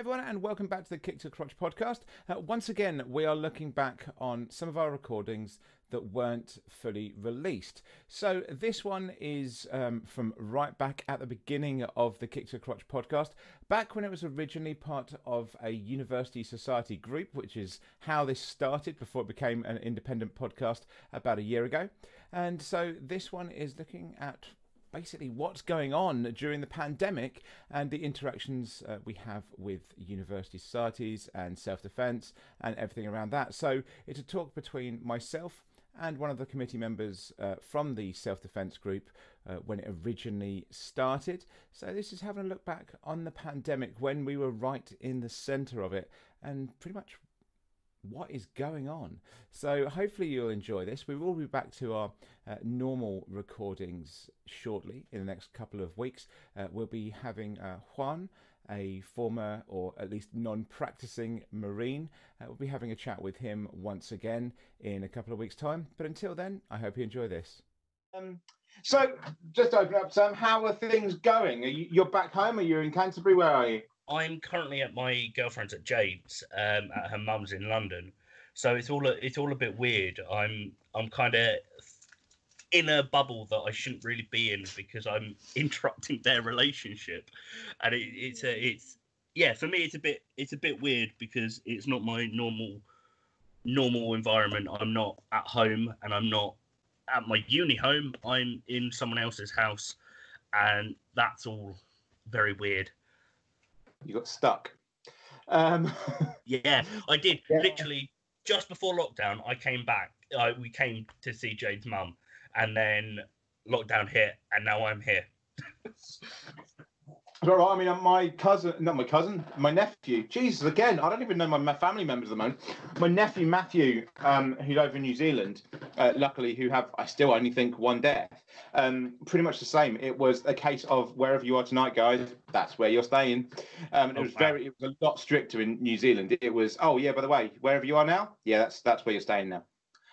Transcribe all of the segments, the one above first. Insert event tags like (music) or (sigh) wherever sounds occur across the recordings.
everyone, and welcome back to the Kick to Crotch podcast. Uh, once again, we are looking back on some of our recordings that weren't fully released. So, this one is um, from right back at the beginning of the Kick to Crotch podcast, back when it was originally part of a university society group, which is how this started before it became an independent podcast about a year ago. And so, this one is looking at basically what's going on during the pandemic and the interactions uh, we have with university societies and self defense and everything around that. So it's a talk between myself and one of the committee members uh, from the self defense group uh, when it originally started. So this is having a look back on the pandemic when we were right in the center of it and pretty much what is going on. So hopefully you'll enjoy this. We will be back to our uh, normal recordings shortly in the next couple of weeks. Uh, we'll be having uh, Juan, a former or at least non-practicing Marine. Uh, we'll be having a chat with him once again in a couple of weeks' time. But until then, I hope you enjoy this. Um, so just open up, Sam. How are things going? Are you, you're back home? Are you in Canterbury? Where are you? I'm currently at my girlfriend's at Jade's um, at her mum's in London, so it's all a, it's all a bit weird. I'm I'm kind of in a bubble that I shouldn't really be in because I'm (laughs) interrupting their relationship, and it, it's a it's yeah for me it's a bit it's a bit weird because it's not my normal normal environment. I'm not at home and I'm not at my uni home. I'm in someone else's house, and that's all very weird you got stuck. Um, (laughs) yeah, I did. Yeah. Literally, just before lockdown, I came back. Uh, we came to see Jade's mum, and then lockdown hit, and now I'm here. (laughs) Right, I mean, my cousin, not my cousin, my nephew. Jesus, again, I don't even know my family members at the moment. My nephew Matthew, um, who's over in New Zealand, uh, luckily, who have I still only think one death. Um, pretty much the same. It was a case of wherever you are tonight, guys, that's where you're staying. Um, and it oh, was very, it was a lot stricter in New Zealand. It was, oh yeah, by the way, wherever you are now, yeah, that's that's where you're staying now.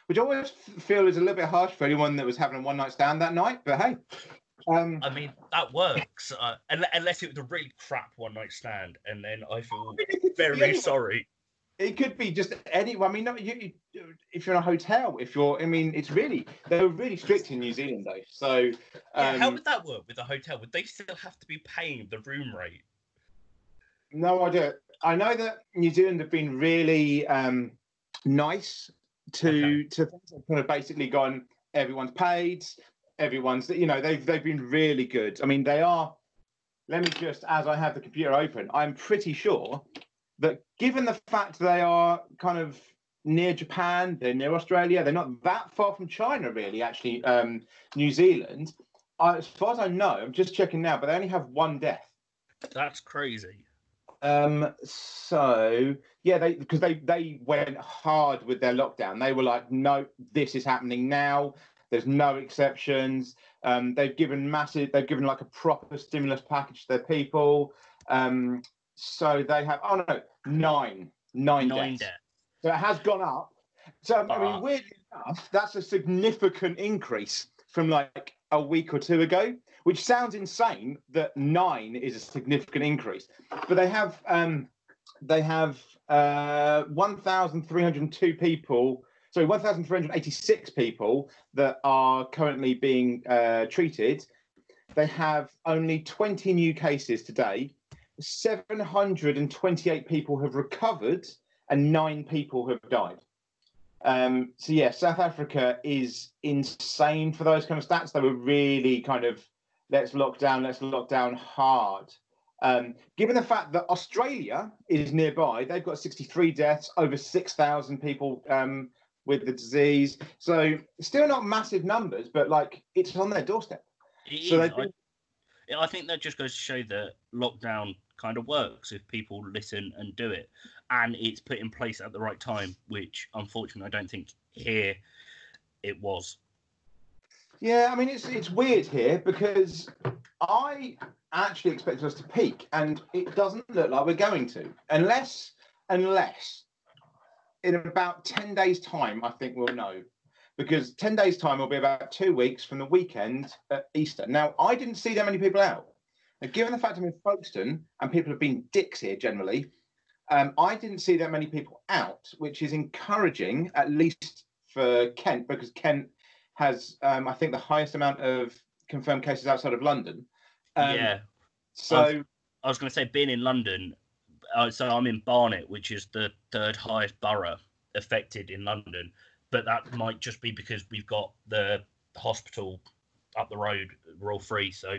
Which I always feel is a little bit harsh for anyone that was having a one night stand that night. But hey, um, I mean, that works, uh, unless it was a really crap one night stand, and then I feel very sorry. It could be just any. I mean, no, you, you, if you're in a hotel, if you're, I mean, it's really they're really strict in New Zealand though. So, um, yeah, how um, would that work with a hotel? Would they still have to be paying the room rate? No idea. I know that New Zealand have been really um, nice to okay. to kind of basically gone. Everyone's paid everyone's you know they've they've been really good. I mean they are. Let me just as I have the computer open, I'm pretty sure that given the fact they are kind of near Japan, they're near Australia, they're not that far from China really. Actually, um, New Zealand, I, as far as I know, I'm just checking now, but they only have one death. That's crazy. Um, so yeah, they because they they went hard with their lockdown. They were like, no, this is happening now. There's no exceptions. Um, they've given massive. They've given like a proper stimulus package to their people. Um, so they have. Oh no, nine, nine, nine deaths. deaths. So it has gone up. So I mean, uh, weirdly enough, that's a significant increase from like a week or two ago, which sounds insane that nine is a significant increase. But they have um, they have uh, 1,302 people sorry, 1,386 people that are currently being uh, treated. They have only 20 new cases today. 728 people have recovered, and nine people have died. Um, so yeah, South Africa is insane for those kind of stats. They were really kind of let's lock down, let's lock down hard. Um, given the fact that Australia is nearby, they've got 63 deaths, over 6,000 people um, with the disease. So still not massive numbers, but like it's on their doorstep. It so I, I think that just goes to show that lockdown kind of works if people listen and do it, and it's put in place at the right time, which unfortunately I don't think here it was. Yeah, I mean it's it's weird here because I actually expected us to peak, and it doesn't look like we're going to, unless unless in about 10 days' time, I think we'll know. Because 10 days' time will be about two weeks from the weekend at Easter. Now, I didn't see that many people out. Now, given the fact I'm in Folkestone and people have been dicks here generally, Um, I didn't see that many people out, which is encouraging, at least for Kent, because Kent has, um, I think, the highest amount of confirmed cases outside of London. Um, yeah. So I was going to say, being in London, uh, so I'm in Barnet, which is the third highest borough affected in London, but that might just be because we've got the hospital up the road, Royal Free. So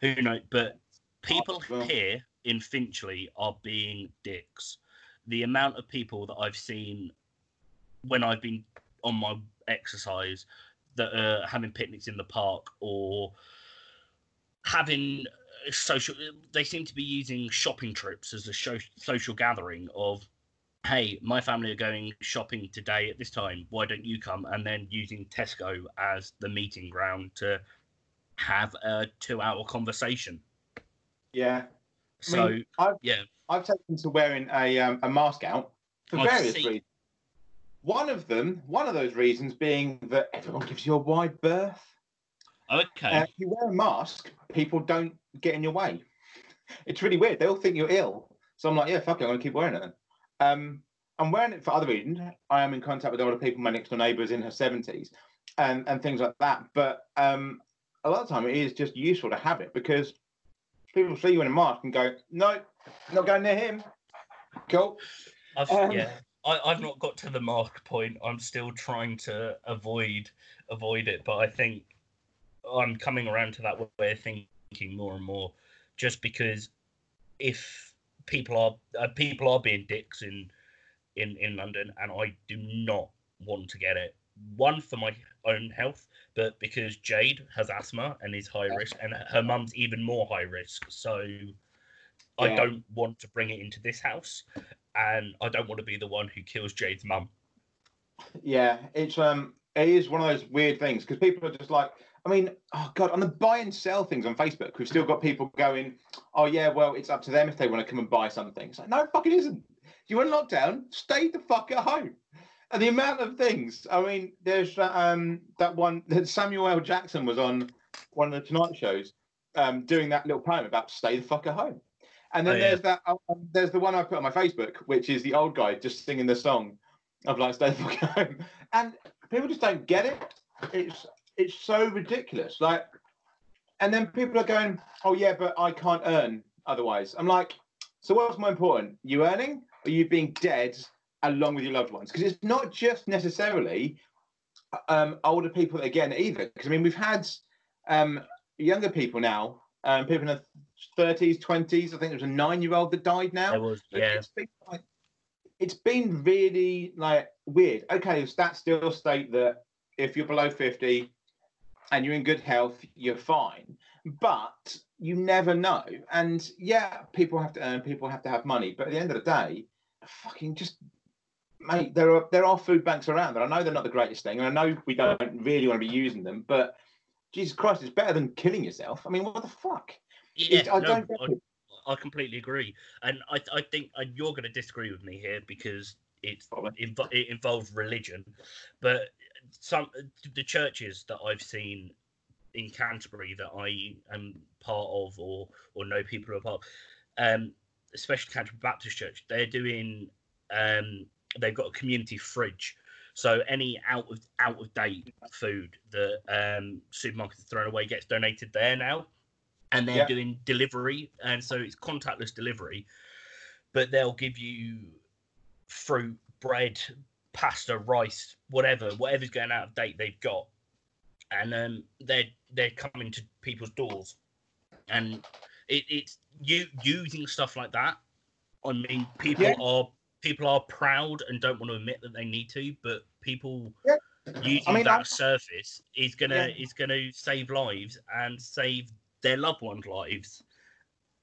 who knows? But people well- here in Finchley are being dicks. The amount of people that I've seen when I've been on my exercise that are having picnics in the park or having social they seem to be using shopping trips as a sho- social gathering of hey my family are going shopping today at this time why don't you come and then using tesco as the meeting ground to have a two hour conversation yeah, I so mean, I've yeah I've taken to wearing a um, a mask out for I various see. reasons. One of them, one of those reasons being that everyone gives you a wide berth. okay Uh, if you wear a mask, people don't get in your way. It's really weird. They all think you're ill. So I'm like, yeah, fuck it, I'm gonna keep wearing it then. Um, I'm wearing it for other reasons. I am in contact with older people. My next door neighbour is in her 70s, and and things like that. But um, a lot of time, it is just useful to have it because people see you in a mask and go, no, not going near him. Cool. I've, Um, yeah, I, I've not got to the mark point. I'm still trying to avoid avoid it, but I think I'm coming around to that way of thinking more and more. Just because if people are uh, people are being dicks in in in London, and I do not want to get it. One for my own health, but because Jade has asthma and is high risk, and her mum's even more high risk, so I don't want to bring it into this house and I don't want to be the one who kills Jade's mum. Yeah, it's um, it is one of those weird things because people are just like, I mean, oh god, on the buy and sell things on Facebook, we've still got people going, oh yeah, well, it's up to them if they want to come and buy something. It's like, no, fuck it isn't. You want lockdown, stay the fuck at home. And the amount of things, I mean, there's that, um that one that Samuel L. Jackson was on one of the Tonight shows, um, doing that little poem about stay the fuck at home. And then Oh, yeah. there's that, um, there's the one I put on my Facebook, which is the old guy just singing the song of like stay the fuck at home, and people just don't get it. It's it's so ridiculous. Like, and then people are going, "Oh yeah, but I can't earn otherwise." I'm like, so what's more important, you earning or you being dead along with your loved ones? Because it's not just necessarily um, older people that are getting it either. Because I mean, we've had um, younger people now, um, people in their 30s, 20s. I think there was a nine-year-old that died now. There was, yeah, It's been, like, it's been really like weird. Okay, stats still state that if you're below 50 and you're in good health, you're fine. But you never know. And yeah, people have to earn, people have to have money. But at the end of the day, fucking just mate, there are there are food banks around. And I know they're not the greatest thing, and I know we don't really want to be using them, but Jesus Christ, it's better than killing yourself. I mean, what the fuck? yeah. It- I no, don't I. I completely agree, and I, I think and you're going to disagree with me here because it's invo- it involves religion, but some the churches that I've seen in Canterbury that I am part of or or know people who are part, of, um, especially Canterbury Baptist Church, they're doing um, they've got a community fridge. So any out of out of date food that um, supermarkets are throwing away gets donated there now, and they're Yeah. doing delivery, and so it's contactless delivery, but they'll give you fruit, bread, pasta, rice, whatever, whatever's going out of date, they've got, and um, they're they're coming to people's doors, and it, it's you using stuff like that. I mean, people Yeah. are people are proud and don't want to admit that they need to, but people Yeah. using I mean, that I- surface is gonna Yeah. is gonna save lives and save their loved ones' lives.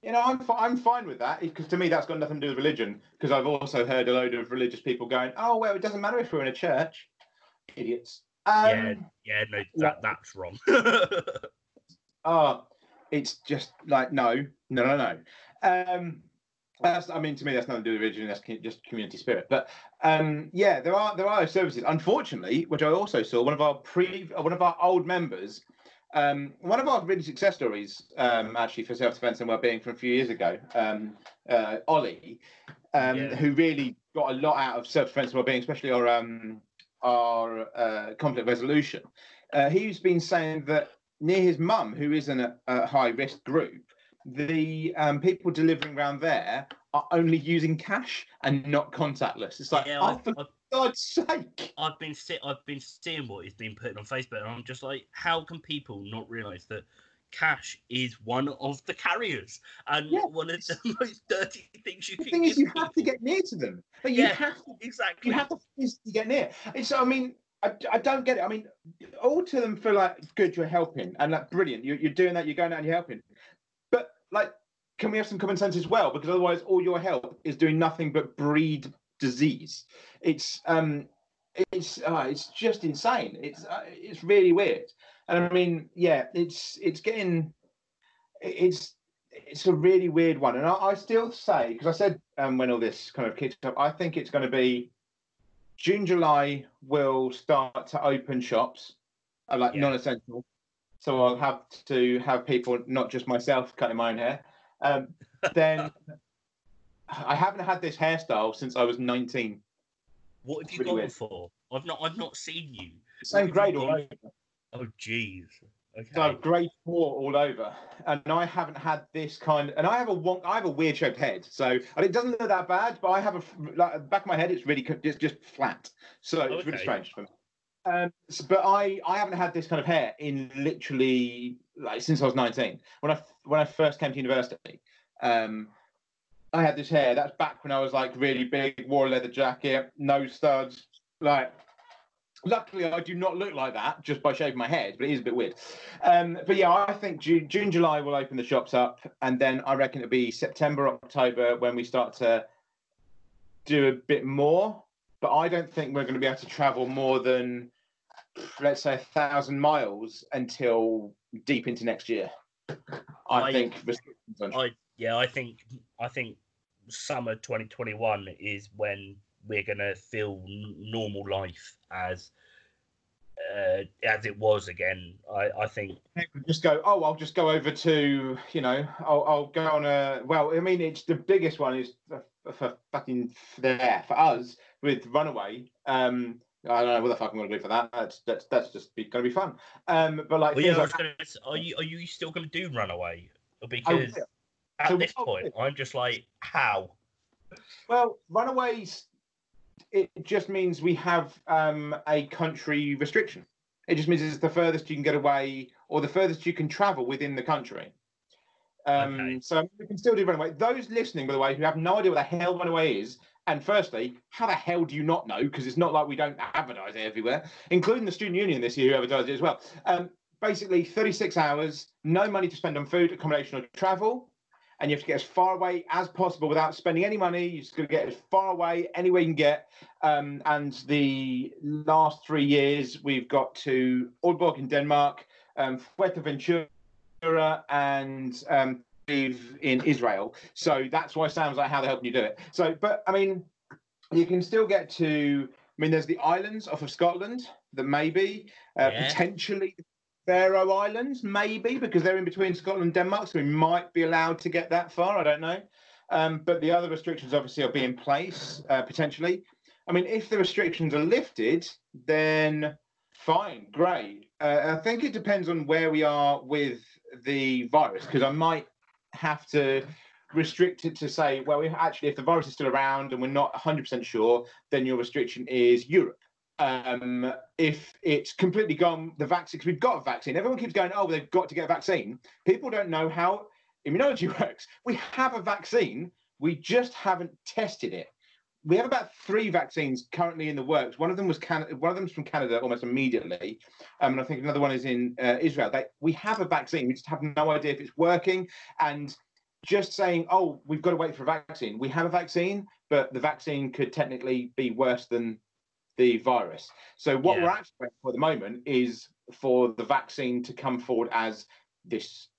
You know, I'm fi- I'm fine with that because to me that's got nothing to do with religion. Because I've also heard a load of religious people going, "Oh well, it doesn't matter if we're in a church." Idiots. Um, yeah, yeah, no, that that's wrong. (laughs) Oh, it's just like no, no, no, no. Um, that's, I mean, to me, that's nothing to do with religion. That's just community spirit. But um, yeah, there are there are services. Unfortunately, which I also saw, one of our pre, one of our old members, um, one of our really success stories, um, actually for self defense and well being from a few years ago, um, uh, Ollie. um, Yeah. who really got a lot out of self-defense and well-being, especially our um, our uh, conflict resolution. Uh, he's been saying that near his mum, who is in a, a high-risk group, the um, people delivering around there are only using cash and not contactless. It's like, yeah, I've, I've, God's sake! I've been see- I've been seeing what is being put on Facebook, and I'm just like, how can people not realise that cash is one of the carriers and Yeah. one of the (laughs) most dirty things you The can thing is, you have to get near to them. But you Yeah. have to exactly. you have to physically get near. It's, I mean, I, I don't get it. I mean, all to them feel like good, you're helping, and like brilliant, you're, you're doing that, you're going out and you're helping. But like, can we have some common sense as well? Because otherwise, all your help is doing nothing but breed disease. It's um, it's uh, it's just insane. It's uh, it's really weird. And I mean, yeah, it's it's getting it's it's a really weird one. And I, I still say because I said um, when all this kind of kicked up, I think it's going to be June, July. Will start to open shops, uh, like Yeah. non-essential. So I'll have to have people, not just myself, cutting my own hair. Um, then I haven't had this hairstyle since I was 19. What have you Really gone weird. for? I've not I've not seen you. Same grade all over. Oh jeez. So Okay. I've grade four all over, and I haven't had this kind. And I have a wonk, I have a weird shaped head, so and it doesn't look that bad. But I have a like back of my head, it's really co- just just flat, so it's really strange for me. Um, but I I haven't had this kind of hair in literally like since I was nineteen. When I when I first came to university, um, I had this hair. That's back when I was like really big, wore a leather jacket, no studs, like. Luckily, I do not look like that just by shaving my head, but it is a bit weird. Um, but yeah, I think June, June, July will open the shops up, and then I reckon it'll be September, October when we start to do a bit more. But I don't think we're going to be able to travel more than, let's say, a thousand miles until deep into next year. I, I- think restrictions on I yeah, I think I think summer 2021 is when we're gonna feel n- normal life as uh, as it was again. I I think just go oh i'll just go over to you know i'll, I'll go on a well i mean it's the biggest one is for, for fucking there for us with runaway um i don't know what the fuck i'm gonna do for that that's that's, that's just be, gonna be fun um but like well, yeah, like gonna, are you are you still gonna do Runaway? Oh, Because. At this point, I'm just like, how? Well, runaways, it just means we have um, a country restriction. It just means it's the furthest you can get away or the furthest you can travel within the country. Um, Okay. So we can still do runaway. Those listening, by the way, who have no idea what the hell runaway is, and firstly, how the hell do you not know? Because it's not like we don't advertise it everywhere, including the student union this year who advertised it as well. Um, basically, 36 hours, no money to spend on food, accommodation, or travel and you have to get as far away as possible without spending any money. You're just going to get as far away anywhere you can get. Um, and the last three years, we've got to Aalborg in Denmark, um, Fuerteventura, and um, in Israel. So that's why Sam's like, how the hell can you do it? So, but I mean, you can still get to. I mean, there's the islands off of Scotland that maybe uh, Yeah. potentially Faroe Islands, maybe because they're in between Scotland and Denmark, so we might be allowed to get that far. I don't know. Um, but the other restrictions obviously will be in place uh, potentially. I mean, if the restrictions are lifted, then fine, great. Uh, I think it depends on where we are with the virus because I might have to restrict it to say, well, actually, if the virus is still around and we're not 100% sure, then your restriction is Europe. Um, if it's completely gone, the vaccine, because we've got a vaccine, everyone keeps going, oh, they've got to get a vaccine. People don't know how immunology (laughs) works. We have a vaccine, we just haven't tested it. We have about three vaccines currently in the works. One of them was Canada. One of them's from Canada almost immediately, um, and I think another one is in uh, Israel. They, we have a vaccine. We just have no idea if it's working. And just saying, "Oh, we've got to wait for a vaccine." We have a vaccine, but the vaccine could technically be worse than the virus. So what Yeah. we're actually waiting for at the moment is for the vaccine to come forward as this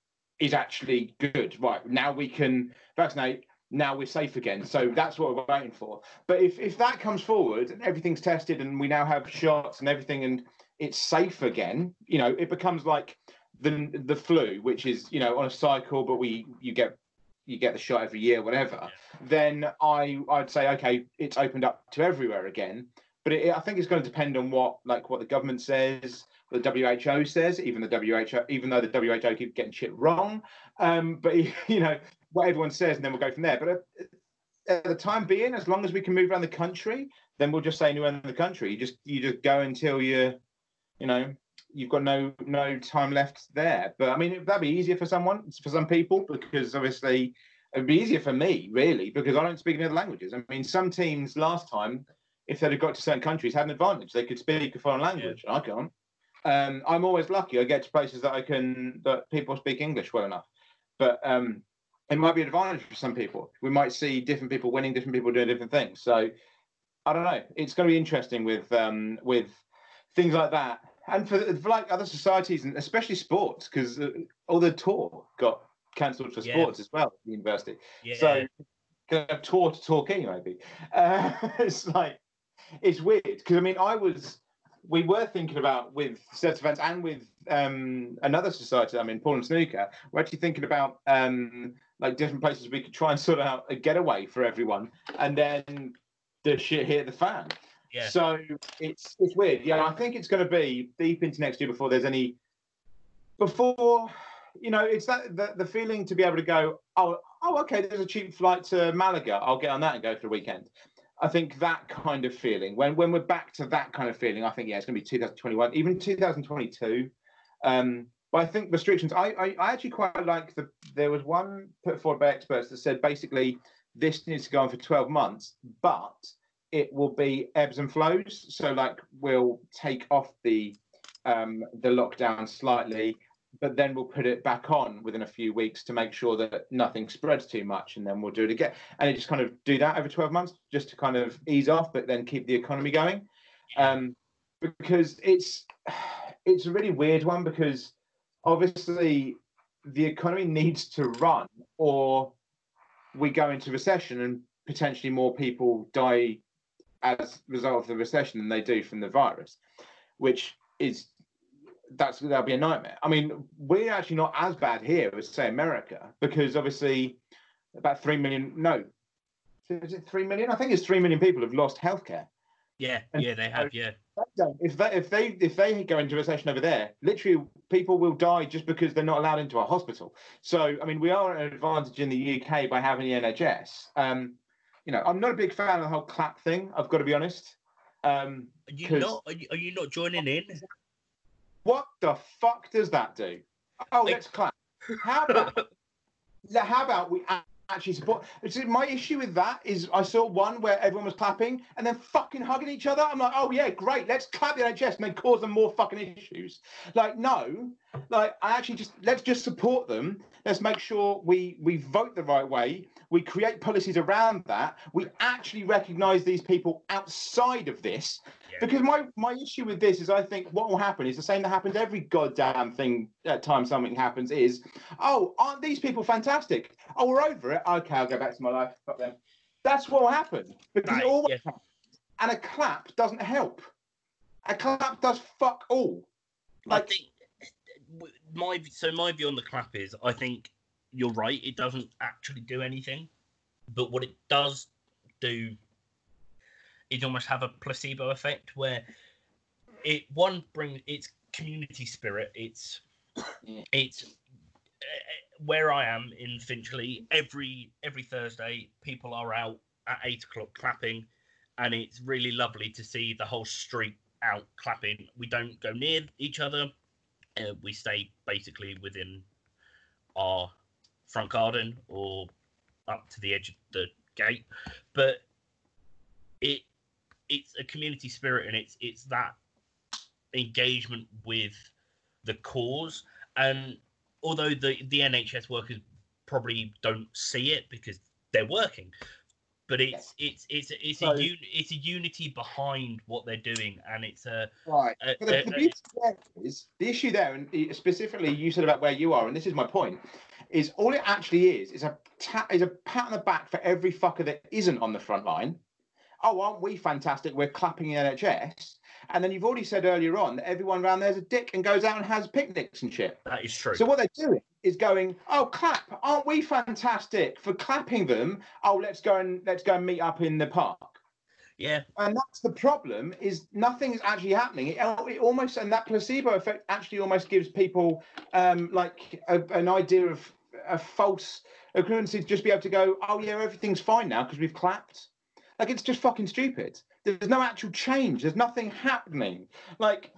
is actually good. Right now we can vaccinate. Now we're safe again. So that's what we're waiting for. But if if that comes forward and everything's tested and we now have shots and everything and it's safe again, you know, it becomes like the the flu, which is you know on a cycle, but we you get you get the shot every year, whatever, yeah. then I I'd say okay, it's opened up to everywhere again. But it, I think it's going to depend on what like what the government says, what the WHO says, even the WHO, even though the WHO keep getting shit wrong. Um, but (laughs) you know what everyone says, and then we'll go from there. But at, at the time being, as long as we can move around the country, then we'll just say anywhere in the country. You just you just go until you, you know, you've got no no time left there. But I mean, that'd be easier for someone, for some people, because obviously it'd be easier for me, really, because I don't speak any other languages. I mean, some teams last time, if they'd have got to certain countries, had an advantage. They could speak a foreign language. Yeah. I can't. Um, I'm always lucky. I get to places that I can that people speak English well enough. But um, it might be an advantage for some people. We might see different people winning, different people doing different things. So I don't know. It's going to be interesting with um, with things like that and for, for like other societies and especially sports because uh, all the tour got cancelled for sports yeah. as well at the university. Yeah. So tour to Torquay maybe. (laughs) Uh, it's like it's weird because I mean I was we were thinking about with set events and with um, another society I mean Pool and Snooker we're actually thinking about um, like different places we could try and sort out a getaway for everyone and then the shit hit the fan. Yeah. So it's it's weird. Yeah, I think it's going to be deep into next year before there's any before you know it's that the, the feeling to be able to go oh oh okay there's a cheap flight to Malaga I'll get on that and go for the weekend. I think that kind of feeling when when we're back to that kind of feeling I think yeah it's going to be 2021 even 2022. Um, but I think restrictions. I, I, I actually quite like the. There was one put forward by experts that said basically this needs to go on for 12 months, but it will be ebbs and flows. So like we'll take off the um, the lockdown slightly, but then we'll put it back on within a few weeks to make sure that nothing spreads too much, and then we'll do it again. And it just kind of do that over 12 months, just to kind of ease off, but then keep the economy going. Um, because it's it's a really weird one because obviously the economy needs to run or we go into recession and potentially more people die as a result of the recession than they do from the virus, which is that's that'll be a nightmare. I mean, we're actually not as bad here as say America because obviously about three million no, is it three million? I think it's three million people have lost healthcare. Yeah, and yeah, they have. Yeah. If they if they if they go into a recession over there, literally people will die just because they're not allowed into a hospital. So I mean, we are at an advantage in the UK by having the NHS. Um, you know, I'm not a big fan of the whole clap thing. I've got to be honest. Um, are you not? Are you, are you not joining in? What the fuck does that do? Oh, let's clap. How (laughs) about how about we actually support. My issue with that is I saw one where everyone was clapping and then fucking hugging each other. I'm like, oh yeah, great, let's clap the NHS and then cause them more fucking issues. Like, no, like I actually just let's just support them. Let's make sure we we vote the right way. We create policies around that. We actually recognise these people outside of this. Because my my issue with this is I think what will happen is the same that happens every goddamn thing at time something happens is oh aren't these people fantastic? Oh we're over it. Okay I'll go back to my life. Fuck them. That's what will happen. Because right, it always yeah. and a clap doesn't help. A clap does fuck all. Like I think uh, my so my view on the clap is I think you're right it doesn't actually do anything but what it does do is almost have a placebo effect where it one brings its community spirit. It's it's uh, where I am in Finchley. Every every Thursday, people are out at eight o'clock clapping, and it's really lovely to see the whole street out clapping. We don't go near each other. Uh, we stay basically within our front garden or up to the edge of the gate. But it it's a community spirit and it's it's that engagement with the cause and although the the NHS workers probably don't see it because they're working but it's it's it's it's so, a un, it's a unity behind what they're doing and it's a right a, the, a, the, is, the issue there and specifically you said about where you are and this is my point is all it actually is is a ta- is a pat on the back for every fucker that isn't on the front line oh, aren't we fantastic? We're clapping the NHS. And then you've already said earlier on that everyone around there's a dick and goes out and has picnics and shit. That is true. So what they're doing is going, oh clap, aren't we fantastic for clapping them? Oh, let's go and let's go and meet up in the park. Yeah. And that's the problem is nothing is actually happening. It, it almost and that placebo effect actually almost gives people um, like a, an idea of a false equivalency to just be able to go, oh yeah, everything's fine now because we've clapped. Like it's just fucking stupid. There's no actual change. There's nothing happening. Like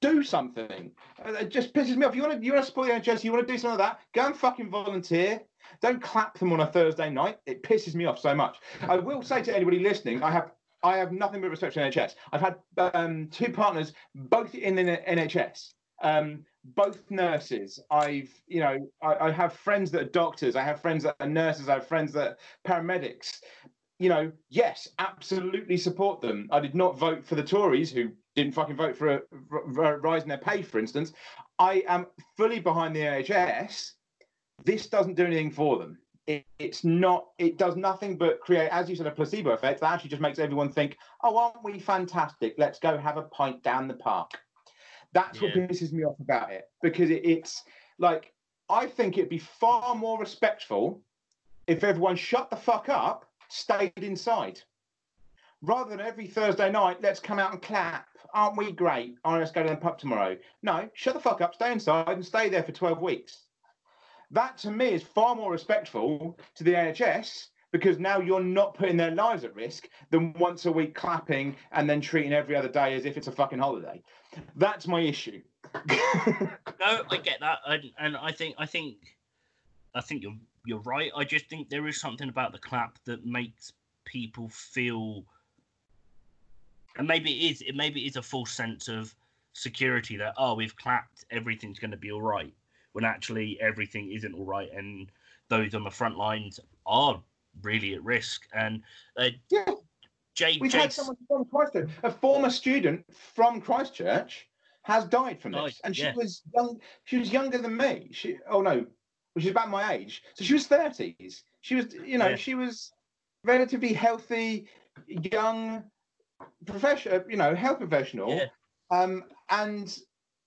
do something. Uh, It just pisses me off. You want to you want to support the NHS? You want to do something of that? Go and fucking volunteer. Don't clap them on a Thursday night. It pisses me off so much. I will say to anybody listening, I have I have nothing but respect for NHS. I've had um, two partners, both in the NHS, um, both nurses. I've, you know, I, I have friends that are doctors. I have friends that are nurses. I have friends that are paramedics. You know, yes, absolutely support them. I did not vote for the Tories, who didn't fucking vote for a, for a rise in their pay, for instance. I am fully behind the NHS. This doesn't do anything for them it, it's not it does nothing but create as you said a placebo effect that actually just makes everyone think oh aren't we fantastic let's go have a pint down the park that's what pisses me off about it because it, it's like i think it'd be far more respectful if everyone shut the fuck up stayed inside. Rather than every thursday night let's come out and clap. Aren't we great? Oh let's go to the pub tomorrow. No shut the fuck up stay inside and stay there for 12 weeks. That to me is far more respectful to the NHS because now you're not putting their lives at risk than once a week clapping and then treating every other day as if it's a fucking holiday. That's my issue. (laughs) No, I get that, and, and I think I think I think you're you're right. I just think there is something about the clap that makes people feel, and maybe it is it maybe it is a false sense of security that oh we've clapped everything's going to be all right when actually everything isn't all right and those on the front lines are really at risk and uh, yeah, Jade, we've had someone from Christchurch, a former student from Christchurch, has died from Died, this, and she yeah. was young. She was younger than me. She, oh no, she's about my age. So she was thirties. She was, you know, Yeah. she was relatively healthy, young, professional, you know, health professional. Yeah. Um, and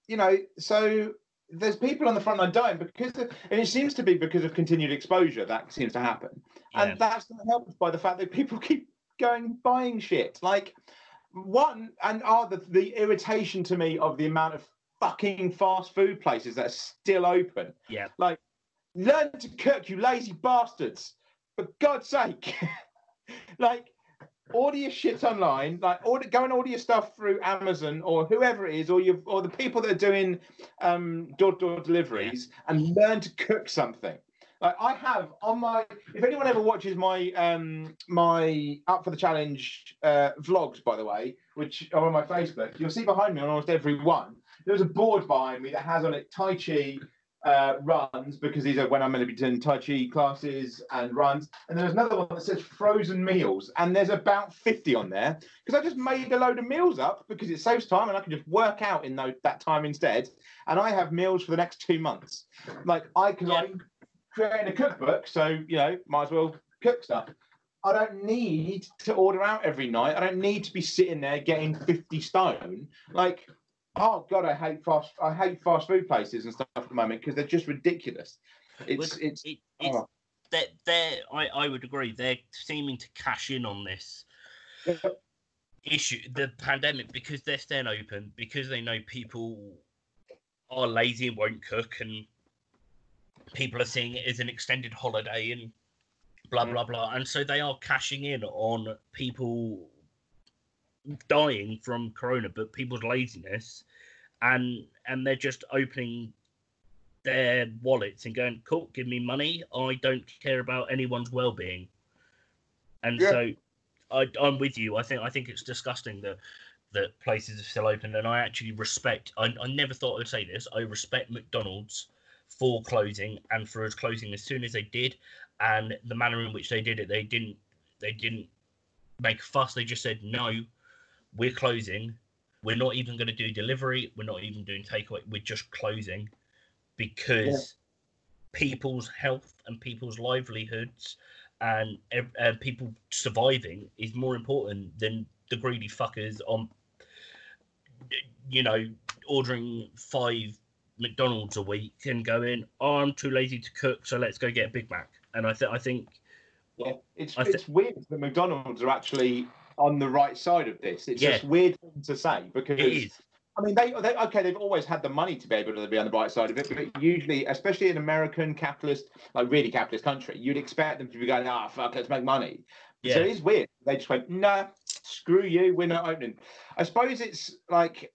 you know, so there's people on the front line dying because, of, and it seems to be because of continued exposure that seems to happen, yeah. and that's not helped by the fact that people (laughs) keep going buying shit. Like one, and are the the irritation to me of the amount of fucking fast food places that are still open. Yeah. Like, learn to cook, you lazy bastards. For God's sake. (laughs) like, order your shit online. Like, order, go and order your stuff through Amazon or whoever it is, or you or the people that are doing um, door-to-door deliveries, and learn to cook something. Like I have on my, if anyone ever watches my um my up for the challenge uh, vlogs, by the way, which are on my Facebook, you'll see behind me on almost every one. There's a board behind me that has on it Tai Chi uh, runs because these are when I'm going to be doing Tai Chi classes and runs. And there's another one that says frozen meals, and there's about 50 on there because I just made a load of meals up because it saves time and I can just work out in tho- that time instead. And I have meals for the next two months. Like I, because Yeah. I'm creating a cookbook, so you know, might as well cook stuff. I don't need to order out every night. I don't need to be sitting there getting 50 stone. Like, oh god, I hate fast I hate fast food places and stuff at the moment because they're just ridiculous. It's Well, it's it, it's oh. that they're I, I would agree they're seeming to cash in on this issue the pandemic because they're staying open because they know people are lazy and won't cook and people are seeing it as an extended holiday and blah Mm. blah blah and so they are cashing in on people dying from corona but people's laziness and and they're just opening their wallets and going cool give me money. I don't care about anyone's well-being. And Yeah. so I, i'm with you. I think i think it's disgusting that that places are still open and i actually respect I, I never thought i'd say this i respect mcdonald's for closing and for us closing as soon as they did and the manner in which they did it they didn't they didn't make a fuss. They just said no we're closing. We're not even going to do delivery. We're not even doing takeaway. We're just closing because people's health and people's livelihoods and uh, people surviving is more important than the greedy fuckers on you know ordering five McDonald's a week and going, "Oh, I'm too lazy to cook, so let's go get a Big Mac." And I think I think yeah, it's I thi- it's weird that McDonald's are actually on the right side of this. It's Yeah. just weird thing to say because. I mean, they, they okay, they've always had the money to be able to be on the bright side of it, but usually, especially in American capitalist, like really capitalist country, you'd expect them to be going, ah, fuck, let's make money. So Yeah, it is weird. They just went, nah, screw you, we're not opening. I suppose it's like,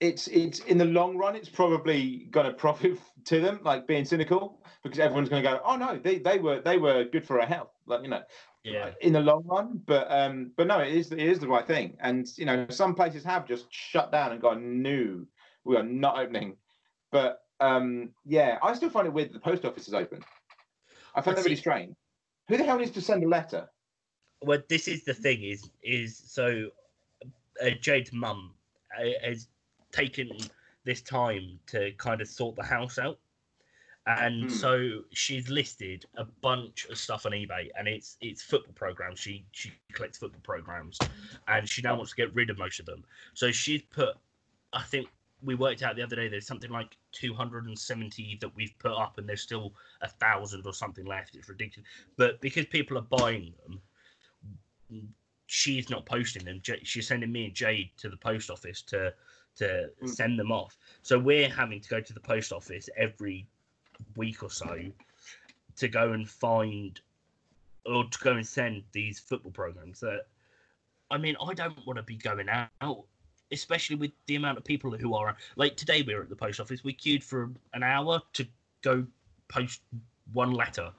it's it's in the long run, it's probably going to profit (laughs) to them, like being cynical, because everyone's going to go, oh no, they, they were they were good for our health, like you know, yeah, in the long run. But um, but no, it is it is the right thing. And you know, some places have just shut down and gone, no, we are not opening. But um, yeah, I still find it weird that the post office is open. I find that really strange. Who the hell needs to send a letter? well, this is the thing is is so uh, Jade's mum uh, has taken this time to kind of sort the house out, and Hmm. so she's listed a bunch of stuff on eBay, and it's it's football programs. She she collects football programs, and she now wants to get rid of most of them. So she's put, I think we worked out the other day. There's something like 270 that we've put up, and there's still a thousand or something left. It's ridiculous, but because people are buying them she's not posting them. She's sending me and Jade to the post office to to Mm. send them off. So we're having to go to the post office every week or so to go and find or to go and send these football programs that I mean I don't want to be going out especially with the amount of people who are like today we were at the post office we queued for an hour to go post one letter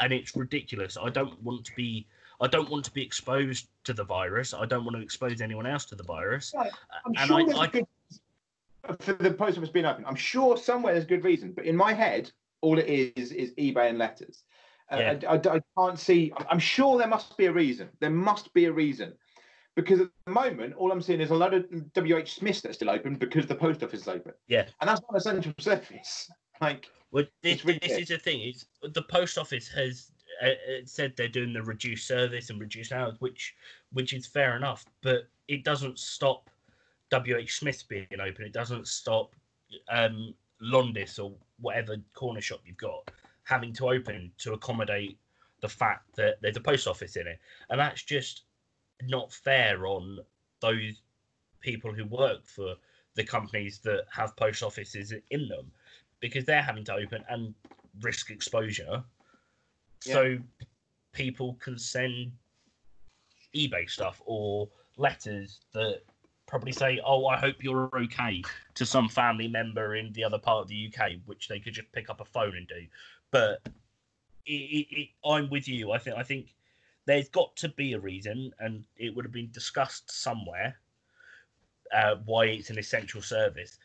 and it's ridiculous I don't want to be I don't want to be exposed to the virus. I don't want to expose anyone else to the virus. I'm And sure I- there's I- a good for the post office being open. I'm sure somewhere there's good reason, but in my head, all it is is eBay and letters. Uh, Yeah. I, I- I can't see. I'm sure there must be a reason. There must be a reason, because at the moment, all I'm seeing is a lot of WH Smiths that's still open because the post office is open. Yeah. and that's not an essential service. (laughs) Like, Well, this, really this is the thing: is the post office has uh, uh, said they're doing the reduced service and reduced hours, which which is fair enough, but it doesn't stop WH Smith being open. It doesn't stop um, Londis or whatever corner shop you've got having to open to accommodate the fact that there's a post office in it, and that's just not fair on those people who work for the companies that have post offices in them because they're having to open and risk exposure. So people can send ebay stuff or letters that probably say oh i hope you're okay to some family member in the other part of the uk which they could just pick up a phone and do but it, it, it, i'm with you i think i think there's got to be a reason and it would have been discussed somewhere uh, why it's an essential service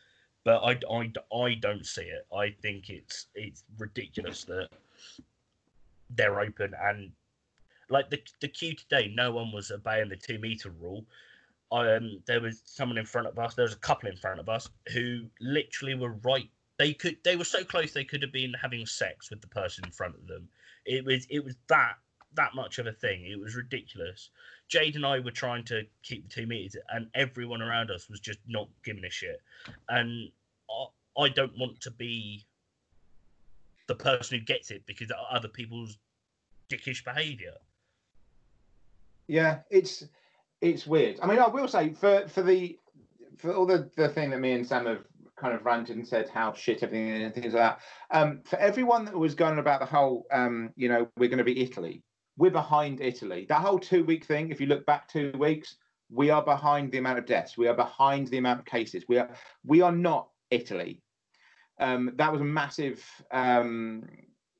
but I, I, I don't see it. I think it's it's ridiculous that they're open and like the the queue today, no one was obeying the two meter rule. Um, there was someone in front of us. There was a couple in front of us who literally were right. They could they were so close they could have been having sex with the person in front of them. It was it was that that much of a thing. It was ridiculous. Jade and I were trying to keep the two meters, and everyone around us was just not giving a shit. And I, I don't want to be the person who gets it because of other people's dickish behaviour. Yeah, it's it's weird. I mean, I will say for for the for all the the thing that me and Sam have kind of ranted and said how shit everything and things like that. Um, for everyone that was going about the whole, um, you know, we're going to be Italy. We're behind Italy. That whole two week thing. If you look back two weeks, we are behind the amount of deaths. We are behind the amount of cases. We are we are not Italy. Um, that was a massive um,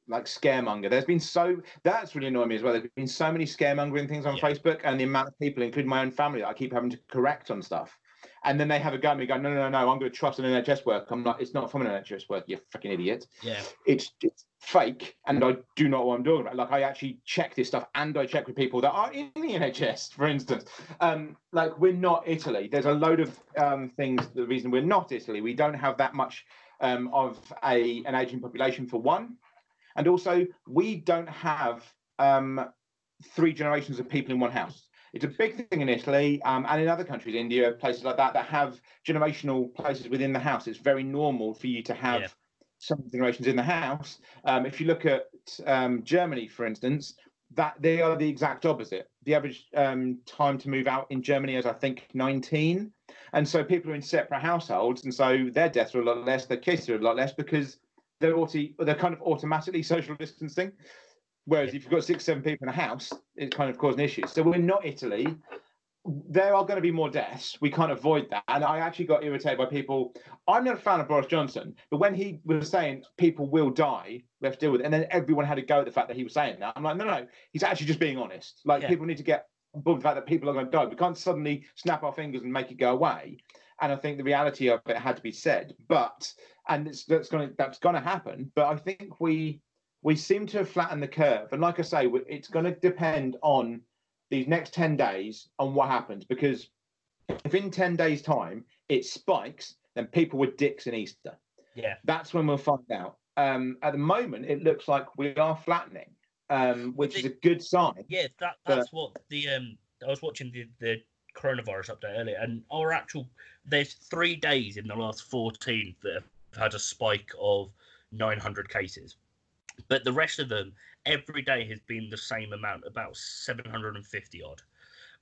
like scaremonger. There's been so that's really annoying me as well. There's been so many scaremongering things on Yeah. Facebook, and the amount of people, including my own family, that I keep having to correct on stuff. And then they have a go at me, go, no, no, no, no, I'm going to trust an NHS worker. I'm not. It's not from an NHS worker, You fucking idiot. Yeah, It's it's fake, and I do not know what I'm talking about. Like I actually check this stuff, and I check with people that are in the NHS, for instance. Um, like we're not Italy. There's a load of um, things. The reason we're not Italy, we don't have that much um, of a an aging population for one, and also we don't have um, three generations of people in one house. It's a big thing in Italy um, and in other countries, India, places like that, that have generational places within the house. It's very normal for you to have Yeah. some generations in the house. Um, if you look at um, Germany, for instance, that they are the exact opposite. The average um, time to move out in Germany is, I think, 19. And so people are in separate households, and so their deaths are a lot less, their cases are a lot less because they're auto, they're kind of automatically social distancing. Whereas if you've got six, seven people in a house, it kind of causing issues. So we're not Italy. There are going to be more deaths. We can't avoid that. And I actually got irritated by people. I'm not a fan of Boris Johnson, but when he was saying people will die, we have to deal with it, and then everyone had to go at the fact that he was saying that. I'm like, no, no, he's actually just being honest. Like Yeah. people need to get the fact that people are going to die. We can't suddenly snap our fingers and make it go away. And I think the reality of it had to be said. But and it's that's going to that's going to happen. But I think we we seem to have flattened the curve. And like I say, it's going to depend on these next 10 days on what happens. Because if in 10 days' time it spikes, then people were dicks in Easter. Yeah. That's when we'll find out. Um, at the moment, it looks like we are flattening, um, which is a good sign. Yeah, that But- that's what the um. I was watching the the coronavirus update earlier, and our actual there's three days in the last fourteen that have had a spike of nine hundred cases, but the rest of them every day has been the same amount, about seven hundred and fifty odd,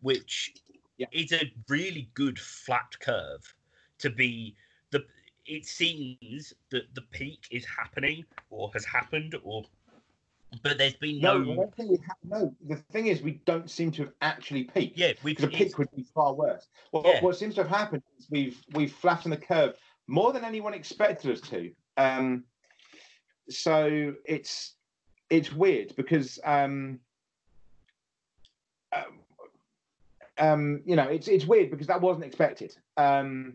which Yeah. is a really good flat curve to be the. It seems that the peak is happening or has happened or. But there's been No, no, I don't think we ha- no. The thing is, we don't seem to have actually peaked. yeah, because a peak would be far worse. Well, Yeah. what seems to have happened is we've we've flattened the curve more than anyone expected us to. Um, so it's it's weird because um, um, um, you know it's it's weird because that wasn't expected. Um,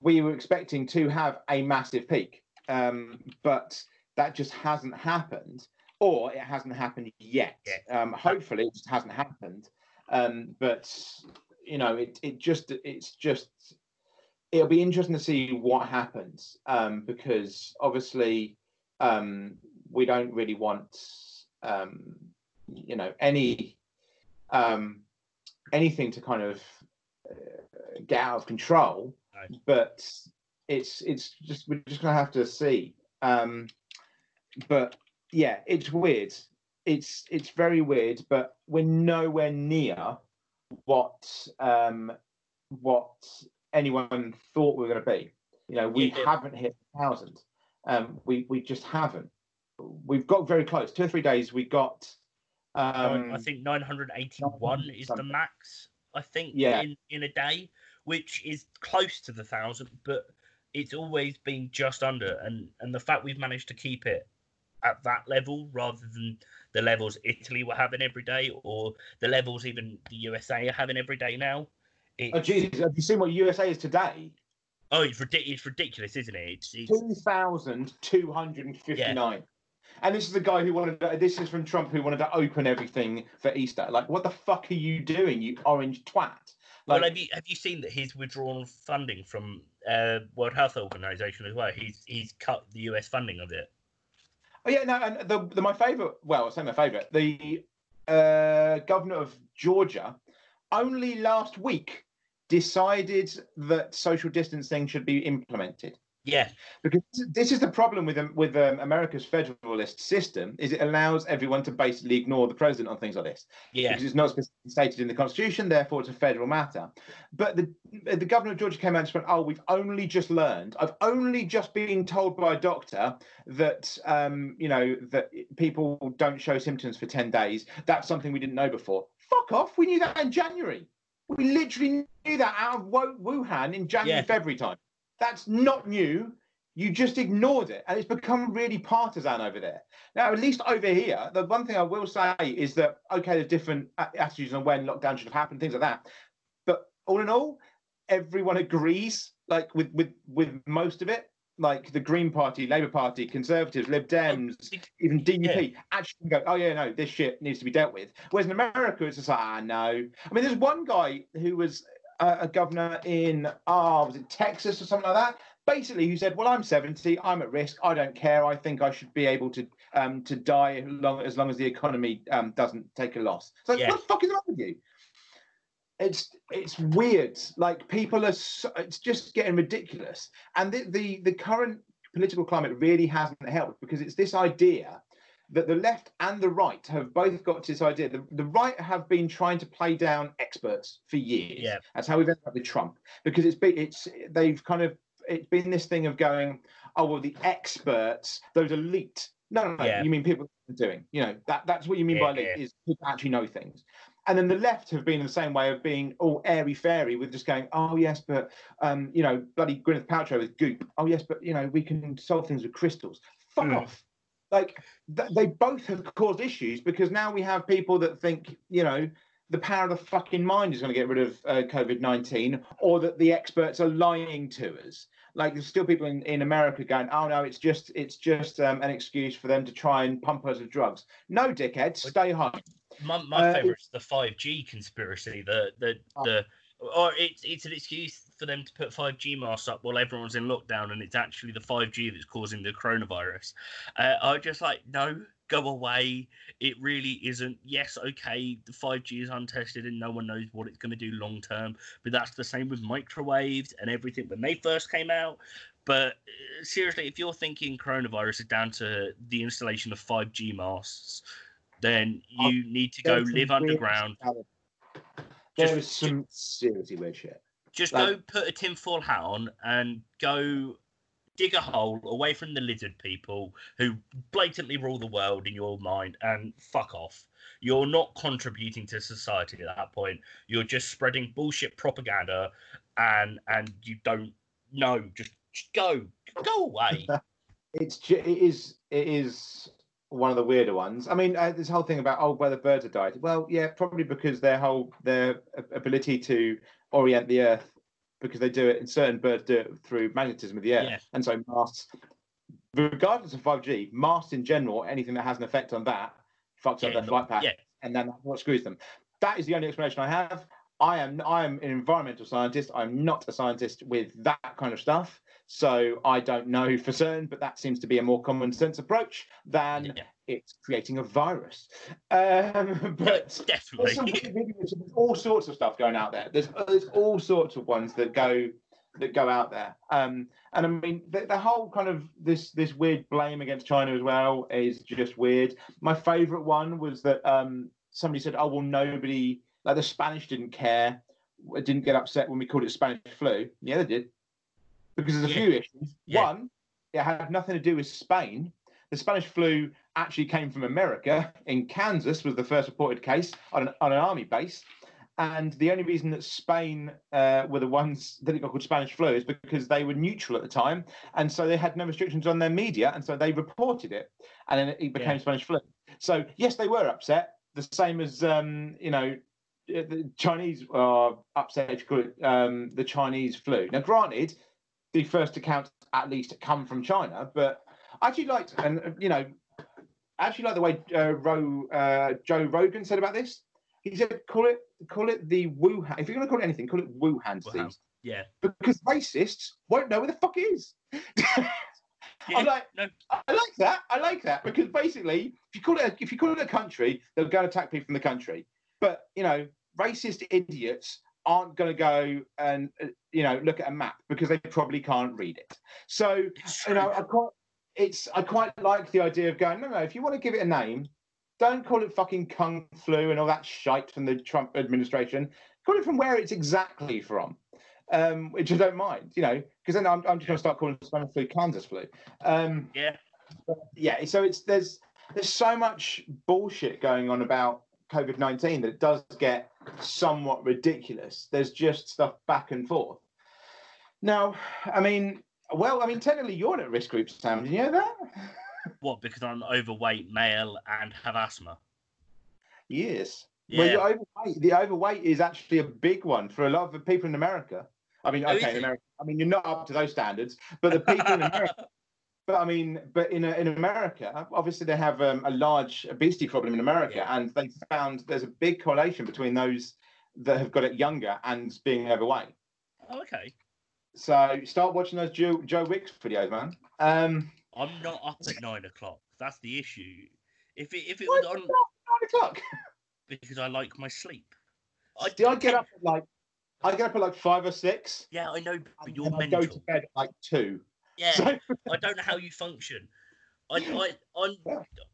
we were expecting to have a massive peak, um, but that just hasn't happened, or it hasn't happened yet. Um, hopefully, it just hasn't happened. Um, but you know, it it just it's just it'll be interesting to see what happens um, because obviously um, we don't really want um, you know any um, anything to kind of uh, get out of control. No. But it's it's just we're just gonna have to see. Um, but yeah, it's weird. It's it's very weird, but we're nowhere near what um, what anyone thought we were going to be. You know, we Yeah. haven't hit a thousand. Um, we we just haven't. We've got very close. Two or three days. We got. Um, I think 981 is the max. I think Yeah. in in a day, which is close to the thousand, but it's always been just under. And and the fact we've managed to keep it at that level rather than the levels Italy were having every day or the levels even the USA are having every day now. It, oh Jesus! Have you seen what USA is today? oh, it's, ridic- it's ridiculous, isn't it? It's, it's, Two thousand two hundred and this is the guy who wanted. To, this is from Trump who wanted to open everything for Easter. Like, what the fuck are you doing, you orange twat? Like, well, have you have you seen that he's withdrawn funding from uh, World Health Organization as well? He's he's cut the US funding of it. Oh yeah, no, and the, the my favourite. Well, I say my favourite. The uh, governor of Georgia only last week decided that social distancing should be implemented. Yeah, Because this is the problem with um, with um, America's federalist system: is it allows everyone to basically ignore the president on things like this yeah, because it's not specifically stated in the constitution, therefore it's a federal matter. But the the governor of Georgia came out and just went, "Oh, we've only just learned. I've only just been told by a doctor that um, you know that people don't show symptoms for ten days. That's something we didn't know before. Fuck off. We knew that in January. We literally knew that out of Wuhan in January, Yeah. February time. That's not new. You just ignored it, and it's become really partisan over there. Now, at least over here, the one thing I will say is that okay, there's different attitudes on when lockdown should have happened, things like that. But all in all, everyone agrees, like with with with most of it. Like the Green Party, Labour Party, Conservatives, Lib Dems, even DUP actually go, oh yeah, no, this shit needs to be dealt with. Whereas in America, it's just like, ah, no. I mean, there's one guy who was uh, a governor in, ah, was it Texas or something like that? Basically, who said, well, I'm 70, I'm at risk, I don't care. I think I should be able to um, to die long, as long as the economy um, doesn't take a loss. So Yeah. what the fuck is wrong with you? It's it's weird. Like people are, so, it's just getting ridiculous. And the, the the current political climate really hasn't helped because it's this idea that the left and the right have both got this idea. The, the right have been trying to play down experts for years. Yeah. That's how we've ended up with Trump because it's been it's they've kind of it's been this thing of going, oh well, the experts, those elite. No, no, no. Yeah. You mean people doing? You know that that's what you mean by Yeah, elite yeah. is people actually know things. And then the left have been in the same way of being all airy fairy with just going, oh yes, but um, you know, bloody Gwyneth Paltrow with Goop. Oh yes, but you know, we can solve things with crystals. Fuck Mm. off. Like th- they both have caused issues because now we have people that think, you know, the power of the fucking mind is going to get rid of uh, COVID nineteen, or that the experts are lying to us. Like there's still people in, in America going, oh no, it's just it's just um, an excuse for them to try and pump us with drugs. No, dickhead, stay home. My, my Uh, favorite is the five G conspiracy. The the Oh. the or it's it's an excuse for them to put five G masts up while everyone's in lockdown, and it's actually the five G that's causing the coronavirus. Uh, I just like no, go away. It really isn't. Yes, okay, the five G is untested and no one knows what it's going to do long term. But that's the same with microwaves and everything when they first came out. But uh, seriously, if you're thinking coronavirus is down to the installation of 5G masts, then you need to go live underground. There Just- is some seriously weird shit. Just like- go put a tinfoil hat on and go dig a hole away from the lizard people who blatantly rule the world in your mind and fuck off. You're not contributing to society at that point. You're just spreading bullshit propaganda and and you don't know. Just, just go. Go away. (laughs) It's it is it is one of the weirder ones. I mean, uh, this whole thing about oh, whether birds have died. Well, yeah, probably because their whole their ability to orient the Earth, because they do it. And certain birds do it through magnetism of the Earth, Yeah. and so masts. Regardless of five G, masts in general, anything that has an effect on that fucks Yeah, up their no- flight path, yeah. and then that's what screws them. That is the only explanation I have. I am I am an environmental scientist. I'm not a scientist with that kind of stuff. So I don't know for certain, but that seems to be a more common sense approach than Yeah. it's creating a virus. Um, (laughs) but Definitely. there's, some weird videos, there's all sorts of stuff going out there. There's there's all sorts of ones that go that go out there. Um, and I mean the, the whole kind of this this weird blame against China as well is just weird. My favourite one was that um, somebody said, "Oh well, nobody like the Spanish didn't care, didn't get upset when we called it Spanish flu." Yeah, they did because there's a Yeah. few issues. Yeah. One, it had nothing to do with Spain. The Spanish flu actually came from America. In Kansas was the first reported case on an, on an army base. And the only reason that Spain uh, were the ones that it got called Spanish flu is because they were neutral at the time. And so they had no restrictions on their media. And so they reported it. And then it became Yeah. Spanish flu. So, yes, they were upset. The same as, um, you know, uh, the Chinese are upset to call it um, the Chinese flu. Now, granted, the first accounts at least come from China, but I actually liked, and you know, I actually like the way uh, Ro, uh, Joe Rogan said about this. He said, "Call it, call it the Wuhan. If you're going to call it anything, call it Wuhan disease. Yeah. because racists won't know where the fuck it is." (laughs) Yeah, I'm like, no. I like that. I like that because basically, if you call it, a, if you call it a country, they'll go and attack people from the country. But you know, racist idiots aren't going to go and you know look at a map because they probably can't read it. So you know. I quite it's I quite like the idea of going. No, no. If you want to give it a name, don't call it fucking kung flu and all that shite from the Trump administration. Call it from where it's exactly from. Um, which I don't mind, you know, because then I'm, I'm just going to start calling it Spanish flu Kansas flu. Um, yeah. yeah so it's there's there's so much bullshit going on about covid-19 that it does get somewhat ridiculous there's just stuff back and forth now i mean well i mean technically you're at risk group sam did you know that (laughs) What? Because I'm overweight, male, and have asthma. yes Yeah. well you're overweight the overweight is actually a big one for a lot of people in america i mean Oh, okay in america i mean you're not up to those standards but the people in america (laughs) But I mean, but in in America, obviously they have um, a large obesity problem in America, Yeah. and they found there's a big correlation between those that have got it younger and being overweight. Oh, okay. So start watching those Joe, Joe Wicks videos, man. Um, I'm not up at nine o'clock. That's the issue. If it if it was on nine o'clock. (laughs) because I like my sleep. I, do. I get up at like I get up at like five or six. Yeah, I know, but and you're then I go to bed at like two. Yeah, So, I don't know how you function. I, I, I'm,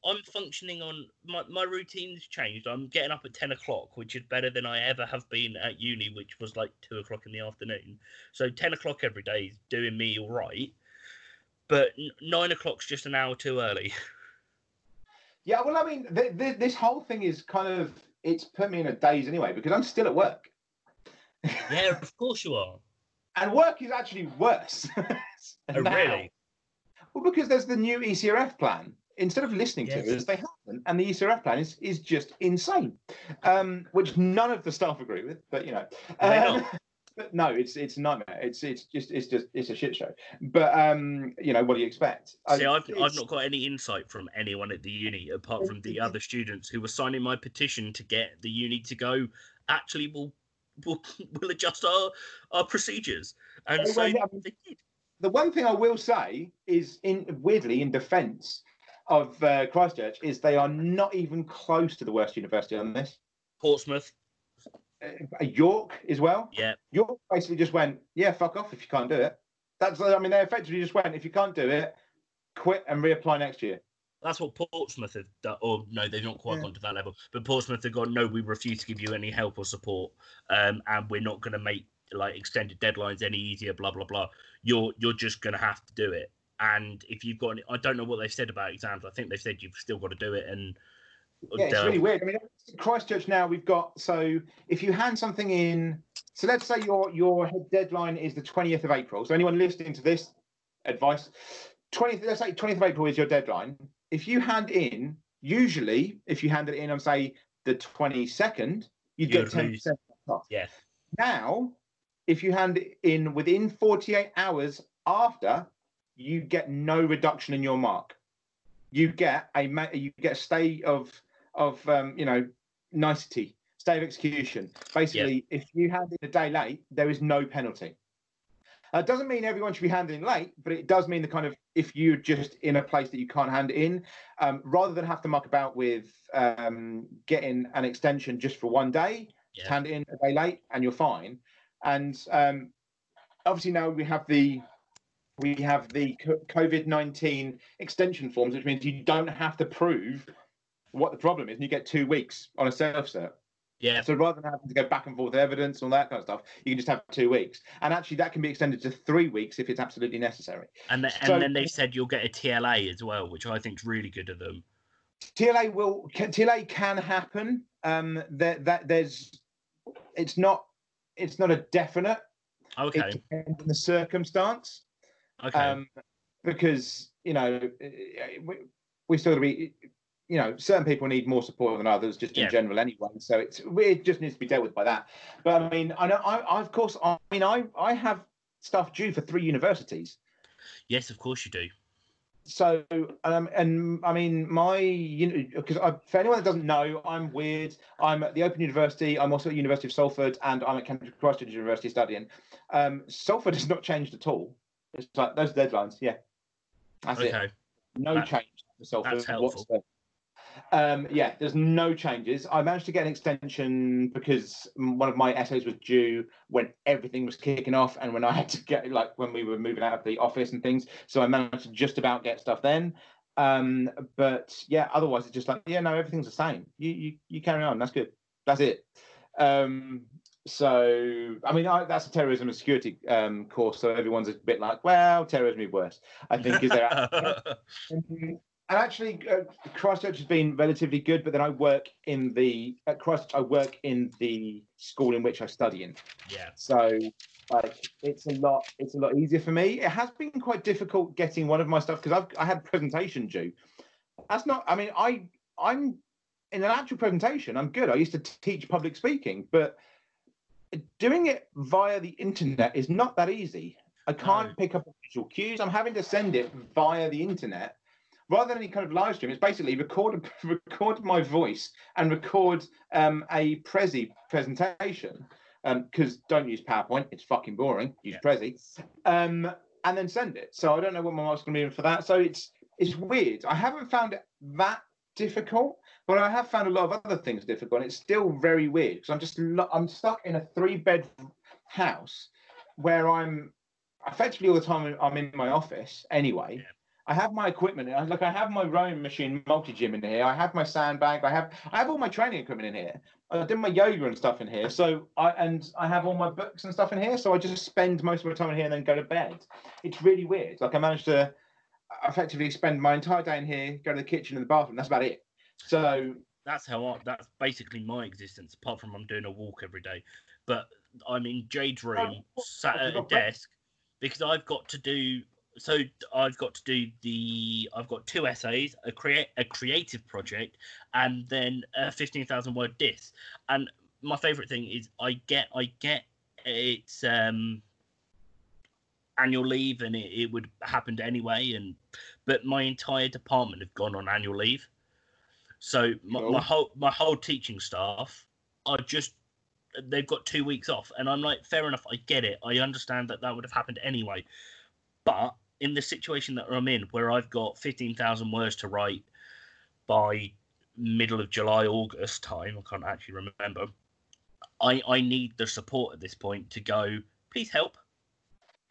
I'm functioning on my, my routine's changed. I'm getting up at ten o'clock, which is better than I ever have been at uni, which was like two o'clock in the afternoon. So ten o'clock every day is doing me all right. But n- nine o'clock's just an hour too early. (laughs) yeah, well, I mean, th- th- this whole thing is kind of it's put me in a daze anyway because I'm still at work, yeah, of course you are. (laughs) and work is actually worse. (laughs) Oh, now. really? Well, because there's the new ECRF plan. Instead of listening Yes. to us, they haven't, and the ECRF plan is, is just insane, um, which none of the staff agree with. But you know, Um, (laughs) but no, it's it's a nightmare. It's it's just it's just it's a shit show. But um, you know, what do you expect? See, I- I've, I've not got any insight from anyone at the uni apart from the other students who were signing my petition to get the uni to go. Actually, we'll we'll, (laughs) we'll adjust our our procedures, and Well, so yeah, I mean- they did. The one thing I will say is, in weirdly, in defence of uh, Christchurch, is they are not even close to the worst university on this. Portsmouth, Uh, York as well. yeah, York basically just went, yeah, fuck off if you can't do it. That's, I mean, they effectively just went, if you can't do it, quit and reapply next year. that's what Portsmouth have done. Or no, they've not quite Yeah. gone to that level. But Portsmouth have gone, no, we refuse to give you any help or support, um, and we're not going to make like extended deadlines any easier. Blah blah blah. You're you're just going to have to do it. And if you've got, any, I don't know what they've said about exams. I think they've said you've still got to do it. And Yeah, it's uh, really weird. I mean, Christchurch now we've got so if you hand something in, so let's say your your deadline is the twentieth of April. So anyone listening to this advice, twentieth, let's say twentieth of April is your deadline. If you hand in, usually if you hand it in on say the twenty second, you You'd get ten percent off. Yeah. Now, if you hand it in within forty eight hours after, you get no reduction in your mark. You get a you get a stay of of um, you know nicety, stay of execution. Basically, if you hand in a day late, there is no penalty. Uh, it doesn't mean everyone should be handing late, but it does mean the kind of if you're just in a place that you can't hand in, um, rather than have to muck about with um, getting an extension just for one day, Yeah. hand in a day late and you're fine. And um, obviously now we have the we have the COVID nineteen extension forms, which means you don't have to prove what the problem is, and you get two weeks on a self cert. yeah, So rather than having to go back and forth with evidence and all that kind of stuff, you can just have two weeks. And actually, that can be extended to three weeks if it's absolutely necessary. and then, and then they said you'll get a TLA as well, which I think is really good of them. TLA will can, TLA can happen. Um, that that there's, it's not, it's not a definite. Okay, It depends on the circumstance. okay, um, because you know we, we still gotta be you know certain people need more support than others just in Yeah. general anyway so it's it just needs to be dealt with by that but i mean i know i, I of course i mean i i have stuff due for three universities yes, of course you do. So um and i mean my you know because for anyone that doesn't know i'm weird. I'm at the open university i'm also at university of salford and i'm at cambridge christchurch university studying. Um salford has not changed at all. It's like those deadlines. Yeah. That's it. No That- change for Salford that's helpful. whatsoever. Um, yeah, there's no changes. I managed to get an extension because one of my essays was due when everything was kicking off and when I had to get like when we were moving out of the office and things. So I managed to just about get stuff then. Um, but yeah, otherwise it's just like yeah, no, everything's the same. You you you carry on. That's good. That's it. Um, so I mean I, that's a terrorism and security um, course. So everyone's a bit like, well, terrorism is worse. I think is there. (laughs) And actually, uh, Christchurch has been relatively good, but then I work in the at Christchurch. I work in the school in which I study in, yeah, so like it's a lot. It's a lot easier for me. It has been quite difficult getting one of my stuff because I've I had presentation due. That's not. I mean, I I'm in an actual presentation. I'm good. I used to teach public speaking, but doing it via the internet is not that easy. I can't No. pick up visual cues. I'm having to send it via the internet rather than any kind of live stream. It's basically record (laughs) record my voice and record um, a Prezi presentation. Because don't use PowerPoint; it's fucking boring. Use Yeah. Prezi, um, and then send it. So I don't know what my mark's going to be for that. So it's it's weird. I haven't found it that difficult, but I have found a lot of other things difficult. And it's still very weird because I'm just I'm stuck in a three bed house where I'm effectively all the time I'm in my office anyway. Yeah. I have my equipment. Uh, I- Like I have my rowing machine, multi gym in here. I have my sandbag. I have I have all my training equipment in here. I did my yoga and stuff in here. So I and I have all my books and stuff in here. So I just spend most of my time in here and then go to bed. It's really weird. Like I managed to effectively spend my entire day in here, go to the kitchen and the bathroom. That's about it. So that's how I, that's basically my existence apart from i'm doing a walk every day but i'm in jade's oh, room sat at a desk because i've got to do so i've got to do the i've got two essays a create a creative project and then a 15000 word diss. And my favorite thing is i get i get it's um annual leave and it, it would happened anyway and but my entire department have gone on annual leave. So my, Cool. my whole my whole teaching staff are just they've got two weeks off, and I'm like, fair enough, I get it, I understand that that would have happened anyway, but in the situation that I'm in, where I've got fifteen thousand words to write by middle of July August time, I can't actually remember. I I need the support at this point to go. Please help.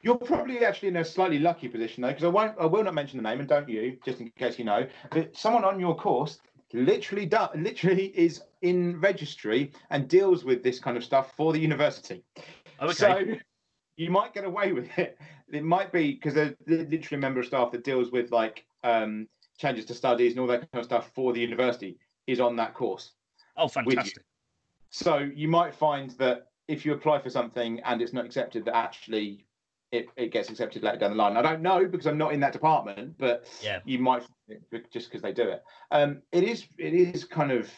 You're probably actually in a slightly lucky position though, because I won't, I will not mention the name, and don't you, just in case you know. But someone on your course literally does, literally is in registry and deals with this kind of stuff for the university. Okay. So you might get away with it. It might be because they're literally a member of staff that deals with like um, changes to studies and all that kind of stuff for the university is on that course. oh, you. fantastic. So you might find that if you apply for something and it's not accepted, that actually it, it gets accepted later down the line. I don't know because I'm not in that department, but Yeah. you might find it be- just because they do it. Um, it is it is kind of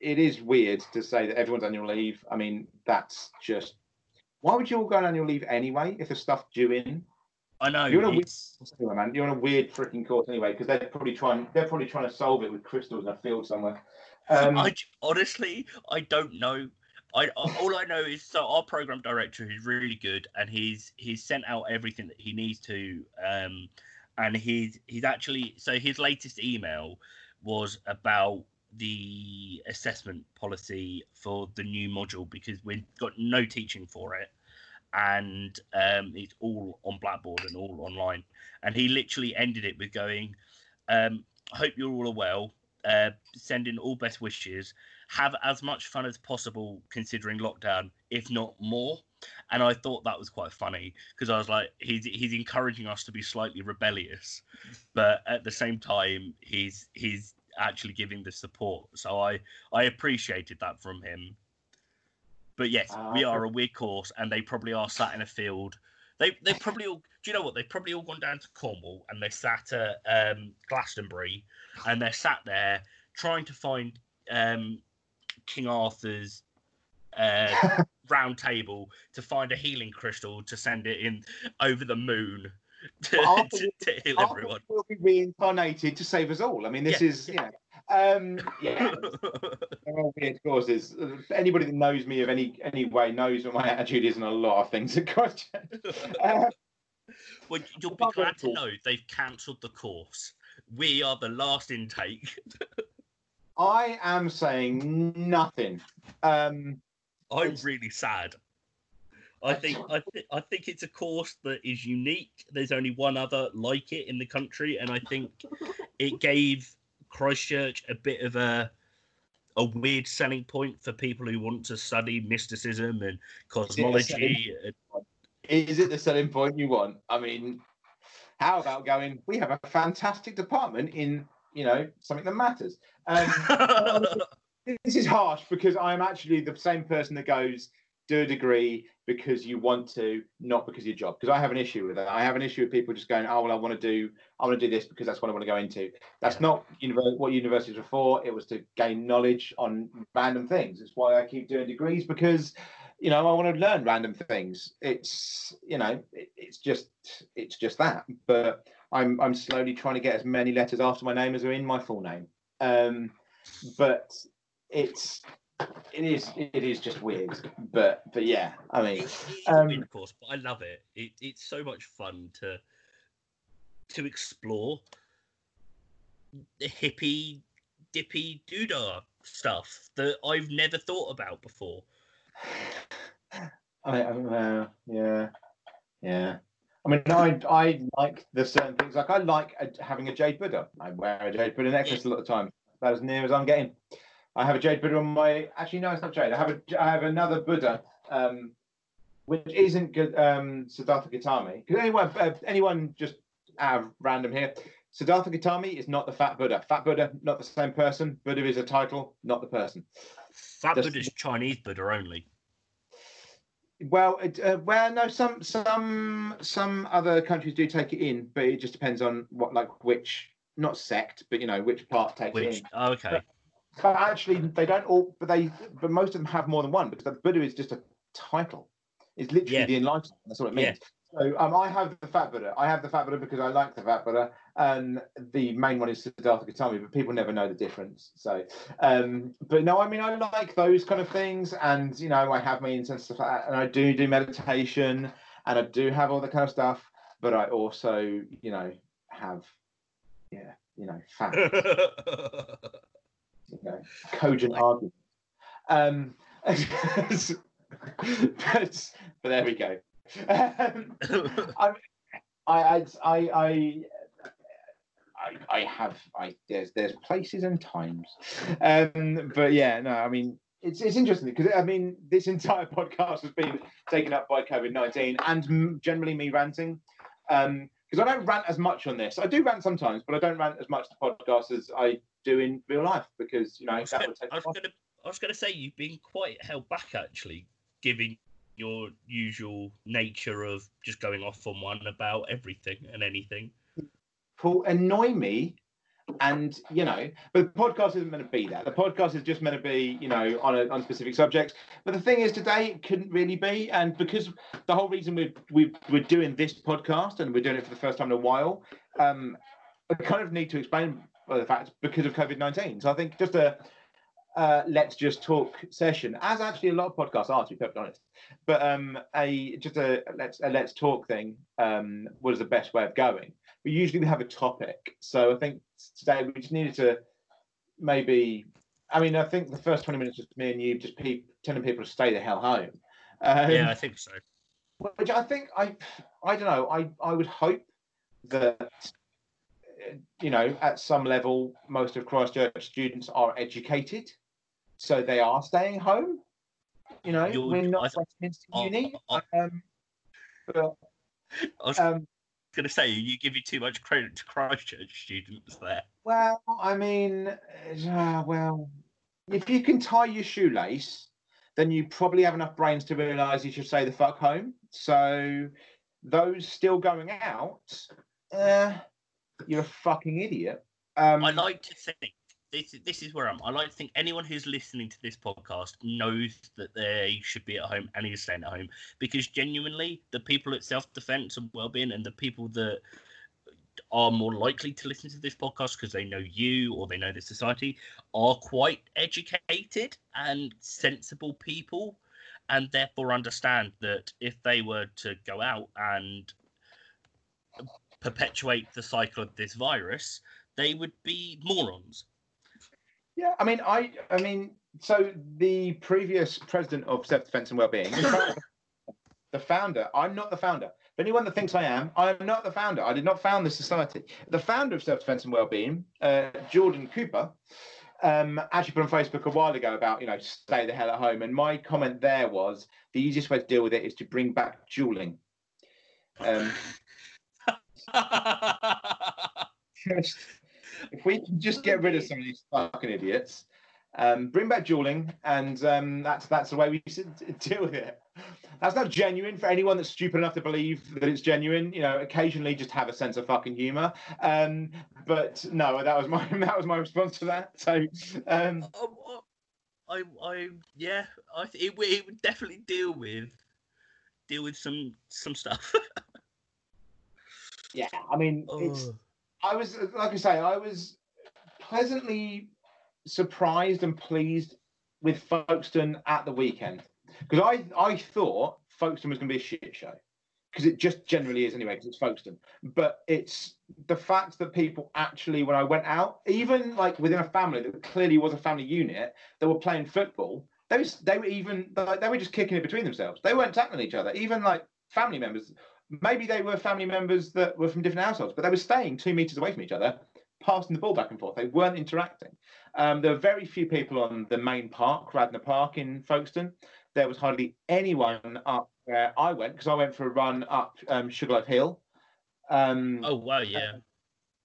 it is weird to say that everyone's annual leave. I mean, that's just why would you all go on annual leave anyway if there's stuff due in? I know. You're in a weird- man, you're on a weird freaking course anyway because they're probably trying they're probably trying to solve it with crystals in a field somewhere. Um, I honestly, I don't know. I all I know is so our program director is really good, and he's he's sent out everything that he needs to, um, and he's he's actually so his latest email was about the assessment policy for the new module because we've got no teaching for it and um, it's all on blackboard and all online. And he literally ended it with going um, hope you're all well uh, sending all best wishes. Have as much fun as possible considering lockdown if not more. And i thought that was quite funny because i was like he's he's encouraging us to be slightly rebellious but at the same time he's he's actually giving the support. So i i appreciated that from him but yes Ah, we are a weird course and they probably are sat in a field. They they probably all do you know what? They've probably all gone down to cornwall and they sat at um glastonbury and they're sat there trying to find um king arthur's uh (laughs) round table to find a healing crystal to send it in over the moon (laughs) to, Arthur to, to heal Arthur everyone. will be reincarnated to save us all. I mean, this Yeah, is yeah. Um, yeah, (laughs) they're all weird causes. Anybody that knows me of any any way knows that my attitude isn't a lot of things (laughs) at question. (laughs) Uh, well, you'll be glad to to know they've cancelled the course. We are the last intake. I am saying nothing. Um, I'm It's- really sad. I think I, th- I think it's a course that is unique. There's only one other like it in the country, and I think it gave Christchurch a bit of a a weird selling point for people who want to study mysticism and cosmology. and- is it the selling point you want? I mean, how about going? We have a fantastic department in you know something that matters. Um, (laughs) this is harsh because I'm actually the same person that goes do a degree because you want to, not because of your job. Because I have an issue with that. I have an issue with people just going, oh well, I want to do, I want to do this because that's what I want to go into. That's Yeah. not univer- what universities are for. It was to gain knowledge on random things. It's why I keep doing degrees because, you know, I want to learn random things. It's, you know, it, it's just, it's just that. But I'm, I'm slowly trying to get as many letters after my name as are in my full name. Um, but it's it is it is just weird but but yeah i mean it's Um, weird course, but I love it. it. It's so much fun to to explore the hippie dippy doodah stuff that I've never thought about before. I, uh, yeah, yeah. I mean, I I like the certain things. Like I like a, having a jade Buddha. I wear a jade Buddha necklace a lot of time. About as near as I'm getting. I have a jade Buddha on my. Actually, no, it's not jade. I have a. I have another Buddha, um, which isn't. Um, Siddhartha Gautama. Because anyone, uh, anyone just out of random here. Siddhartha Gautama is not the Fat Buddha. Fat Buddha, not the same person. Buddha is a title, not the person. Fat Buddha is Chinese Buddha only. Well, it, uh, well, no, some some some other countries do take it in, but it just depends on what, like, which not sect, but you know, which part takes it Which in. oh, okay. But actually, they don't all, but they, but most of them have more than one because the Buddha is just a title. It's literally Yeah. the enlightenment. That's what it Yeah. means. So um, I have the Fat Buddha. I have the Fat Buddha because I like the Fat Buddha, and the main one is Siddhartha Gautama, but people never know the difference. So, um, but no, I mean, I like those kind of things, and you know, I have my incense stuff, and I do do meditation, and I do have all that kind of stuff. But I also, you know, have, yeah, you know, fat (laughs) you know, cogent Like- argument. Um, but, (laughs) but there we go. Um, (laughs) I, I, I, I, I, I have, I there's there's places and times, um, but yeah, no, I mean it's it's interesting because I mean this entire (laughs) podcast has been taken up by COVID nineteen and m- generally me ranting. Um, because I don't rant as much on this. I do rant sometimes, but I don't rant as much to podcast as I do in real life because you know I was, that gonna, would take. I was I was gonna say you've been quite held back actually, given your usual nature of just going off on one about everything and anything. People annoy me, and you know, but the podcast isn't meant to be that. The podcast is just meant to be, you know, on a on specific subjects. But the thing is, today it couldn't really be, and because the whole reason we we we're doing this podcast and we're doing it for the first time in a while, um, I kind of need to explain the fact because of COVID nineteen. So I think just a uh, let's just talk session, as actually a lot of podcasts are, to be perfectly honest. But um, a just a let's a let's talk thing um, was the best way of going. But usually we have a topic, so I think today we just needed to maybe. I mean, I think the first twenty minutes was me and you just pe- telling people to stay the hell home. Um, yeah, I think so. which I think I I don't know I I would hope that you know at some level most of Christchurch students are educated, so they are staying home. You know, You're- we're not I- Westminster I- Uni. I- um, but, I was um, gonna say you give you too much credit to Christchurch students there. well, I mean, uh, well, if you can tie your shoelace, then you probably have enough brains to realise you should say the fuck home. So those still going out, uh, you're a fucking idiot. Um, I like to think this this is where I'm. I like to think anyone who's listening to this podcast knows that they should be at home and is staying at home because genuinely the people at self defense and well-being and the people that are more likely to listen to this podcast because they know you or they know the society are quite educated and sensible people and therefore understand that if they were to go out and perpetuate the cycle of this virus they would be morons Yeah, I mean, I, I mean, so the previous president of Self Defense and Wellbeing, (laughs) the founder. I'm not the founder. For anyone that thinks I am, I am not the founder. I did not found this society. The founder of Self Defense and Wellbeing, uh, Jordan Cooper, um, actually put on Facebook a while ago about you know stay the hell at home, and my comment there was the easiest way to deal with it is to bring back dueling. Um, just if we can just get rid of some of these fucking idiots, um, bring back dueling, and um, that's that's the way we should deal with it. That's not genuine for anyone that's stupid enough to believe that it's genuine. You know, occasionally just have a sense of fucking humor. Um, but no, that was my (laughs) that was my response to that. So um, Oh, I, I, yeah, I it, it would definitely deal with deal with some some stuff. (laughs) yeah, I mean, it's I was like I say, I was pleasantly surprised and pleased with Folkestone at the weekend because I I thought Folkestone was going to be a shit show because it just generally is anyway because it's Folkestone. But it's the fact that people actually, when I went out, even like within a family that clearly was a family unit, that were playing football, they was they were even like, they were just kicking it between themselves. They weren't tackling each other. Even like family members, maybe they were family members that were from different households, but they were staying two meters away from each other, passing the ball back and forth. They weren't interacting. Um, there were very few people on the main park, Radnor Park in Folkestone. There was hardly anyone up where I went because I went for a run up um, Sugarloaf Hill. Um, Oh wow, yeah.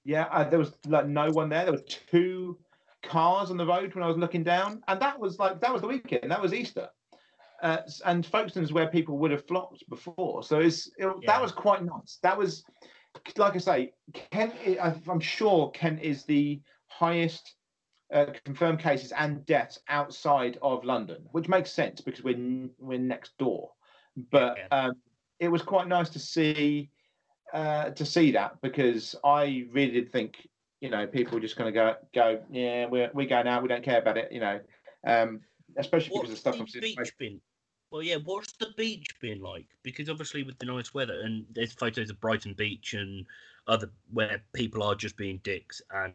yeah, uh, there was like no one there. There were two cars on the road when I was looking down, and that was like that was the weekend. That was Easter, uh, and Folkestone's where people would have flocked before. So it's it, Yeah. that was quite nice. That was like I say, Kent. I'm sure Kent is the highest uh, confirmed cases and deaths outside of London, which makes sense because we're we're next door. But Yeah. um, it was quite nice to see uh, to see that because I really did think you know people were just going to go go yeah we're we're going out we don't care about it you know um, especially because of stuff I'm seeing. beach? Well, yeah. What's the beach been like? Because obviously with the nice weather, and there's photos of Brighton Beach and other where people are just being dicks and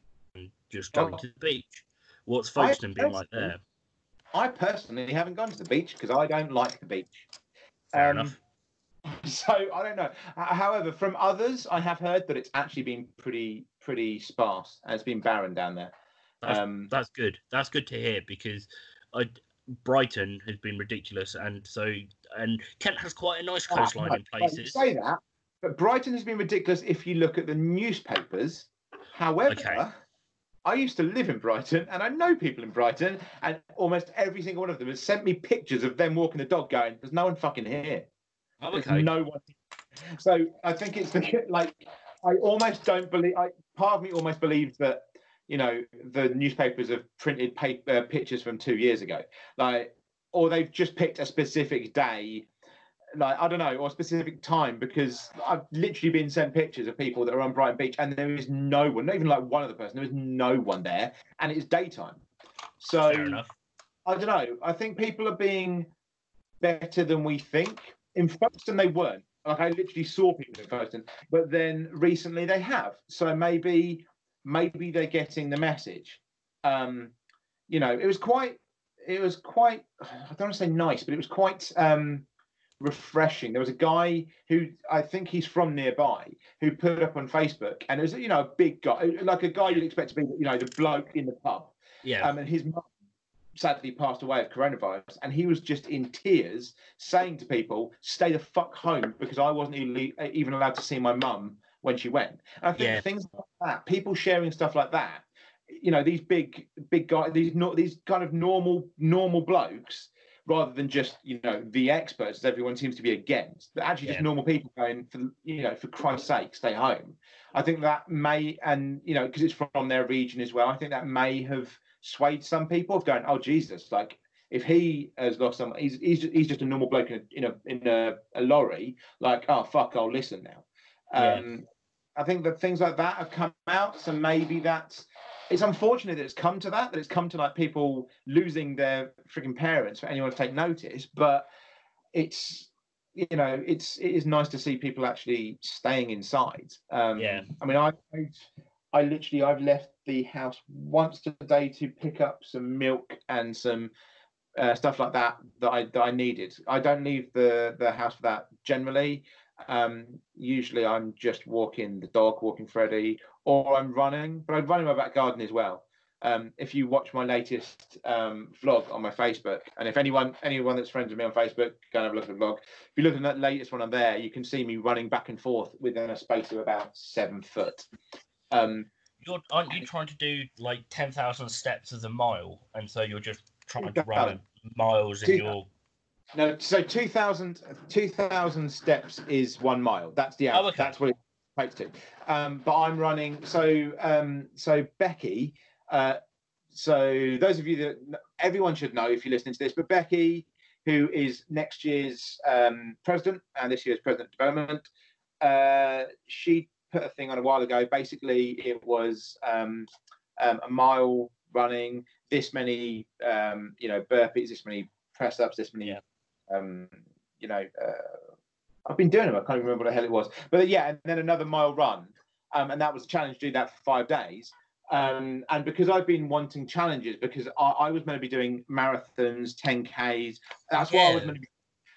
just going Oh. to the beach. What's Folkestone been like there? I personally haven't gone to the beach because I don't like the beach. Fair Um, enough. (laughs) So I don't know. However, from others, I have heard that it's actually been pretty pretty sparse and it's been barren down there. That's, Um, that's good. That's good to hear because I, Brighton has been ridiculous, and so and Kent has quite a nice coastline in Ah, places. say that, but Brighton has been ridiculous if you look at the newspapers. However, Okay. I used to live in Brighton and I know people in Brighton, and almost every single one of them has sent me pictures of them walking the dog going, There's no one fucking here. Oh, There's okay. no one. So I think it's the, (laughs) like, I almost don't believe, I, part of me almost believes that, you know, the newspapers have printed paper, uh, pictures from two years ago. Like, or they've just picked a specific day like I don't know, or a specific time because I've literally been sent pictures of people that are on Brighton Beach and there is no one, not even like one other person, there is no one there, and it's daytime. So. I don't know. I think people are being better than we think. In Folkestone, they weren't. Like I literally saw people in Folkestone, but then recently they have. So maybe, maybe they're getting the message. Um, you know, it was quite, it was quite. I don't want to say nice, but it was quite um, refreshing. There was a guy who I think he's from nearby who put up on Facebook, and it was you know a big guy, like a guy you'd expect to be, you know, the bloke in the pub. Yeah. Um, and his mum sadly passed away of coronavirus, and he was just in tears, saying to people, "Stay the fuck home," because I wasn't even, even allowed to see my mum when she went. And I think Yeah. things like that, people sharing stuff like that, you know, these big, big guys, these not these kind of normal, normal blokes. Rather than just you know the experts, that everyone seems to be against, but actually just normal people going for you know for Christ's sake, stay home. I think that may, and you know, because it's from their region as well. I think that may have swayed some people of going, oh Jesus, like if he has lost someone, he's he's, he's just a normal bloke in a in a, in a, a lorry. Like, oh fuck, I'll listen now. Yeah. Um, I think that things like that have come out, so maybe that's. It's unfortunate that it's come to that, that it's come to like people losing their freaking parents for anyone to take notice. But it's you know it's it is nice to see people actually staying inside. Um, Yeah. I mean, I I literally I've left the house once today to pick up some milk and some uh, stuff like that that I that I needed. I don't leave the the house for that generally. Um, usually I'm just walking the dog, walking Freddie, or I'm running, but I run in my back garden as well. Um, if you watch my latest um, vlog on my Facebook, and if anyone anyone that's friends with me on Facebook, go and have a look at the vlog. If you look at that latest one on there, you can see me running back and forth within a space of about seven foot. Um, You're aren't you trying to do like ten thousand steps as a mile, and so you're just trying to run miles in your No, so 2,000 2,000 steps is one mile. That's the Oh, okay. That's what it equates to. Um, but I'm running. So um, so Becky. Uh, so those of you that everyone should know if you're listening to this, but Becky, who is next year's um, president and this year's president of development, uh, she put a thing on a while ago. Basically, it was um, um, a mile running, this many, um, you know, burpees, this many press ups, this many Yeah. Um, you know, uh, I've been doing them. I can't even remember what the hell it was. But yeah, and then another mile run. um, and that was a challenge to do that for five days. Um, and because I've been wanting challenges, because I, I was meant to be doing marathons, 10Ks, that's why I was Yeah. meant to be.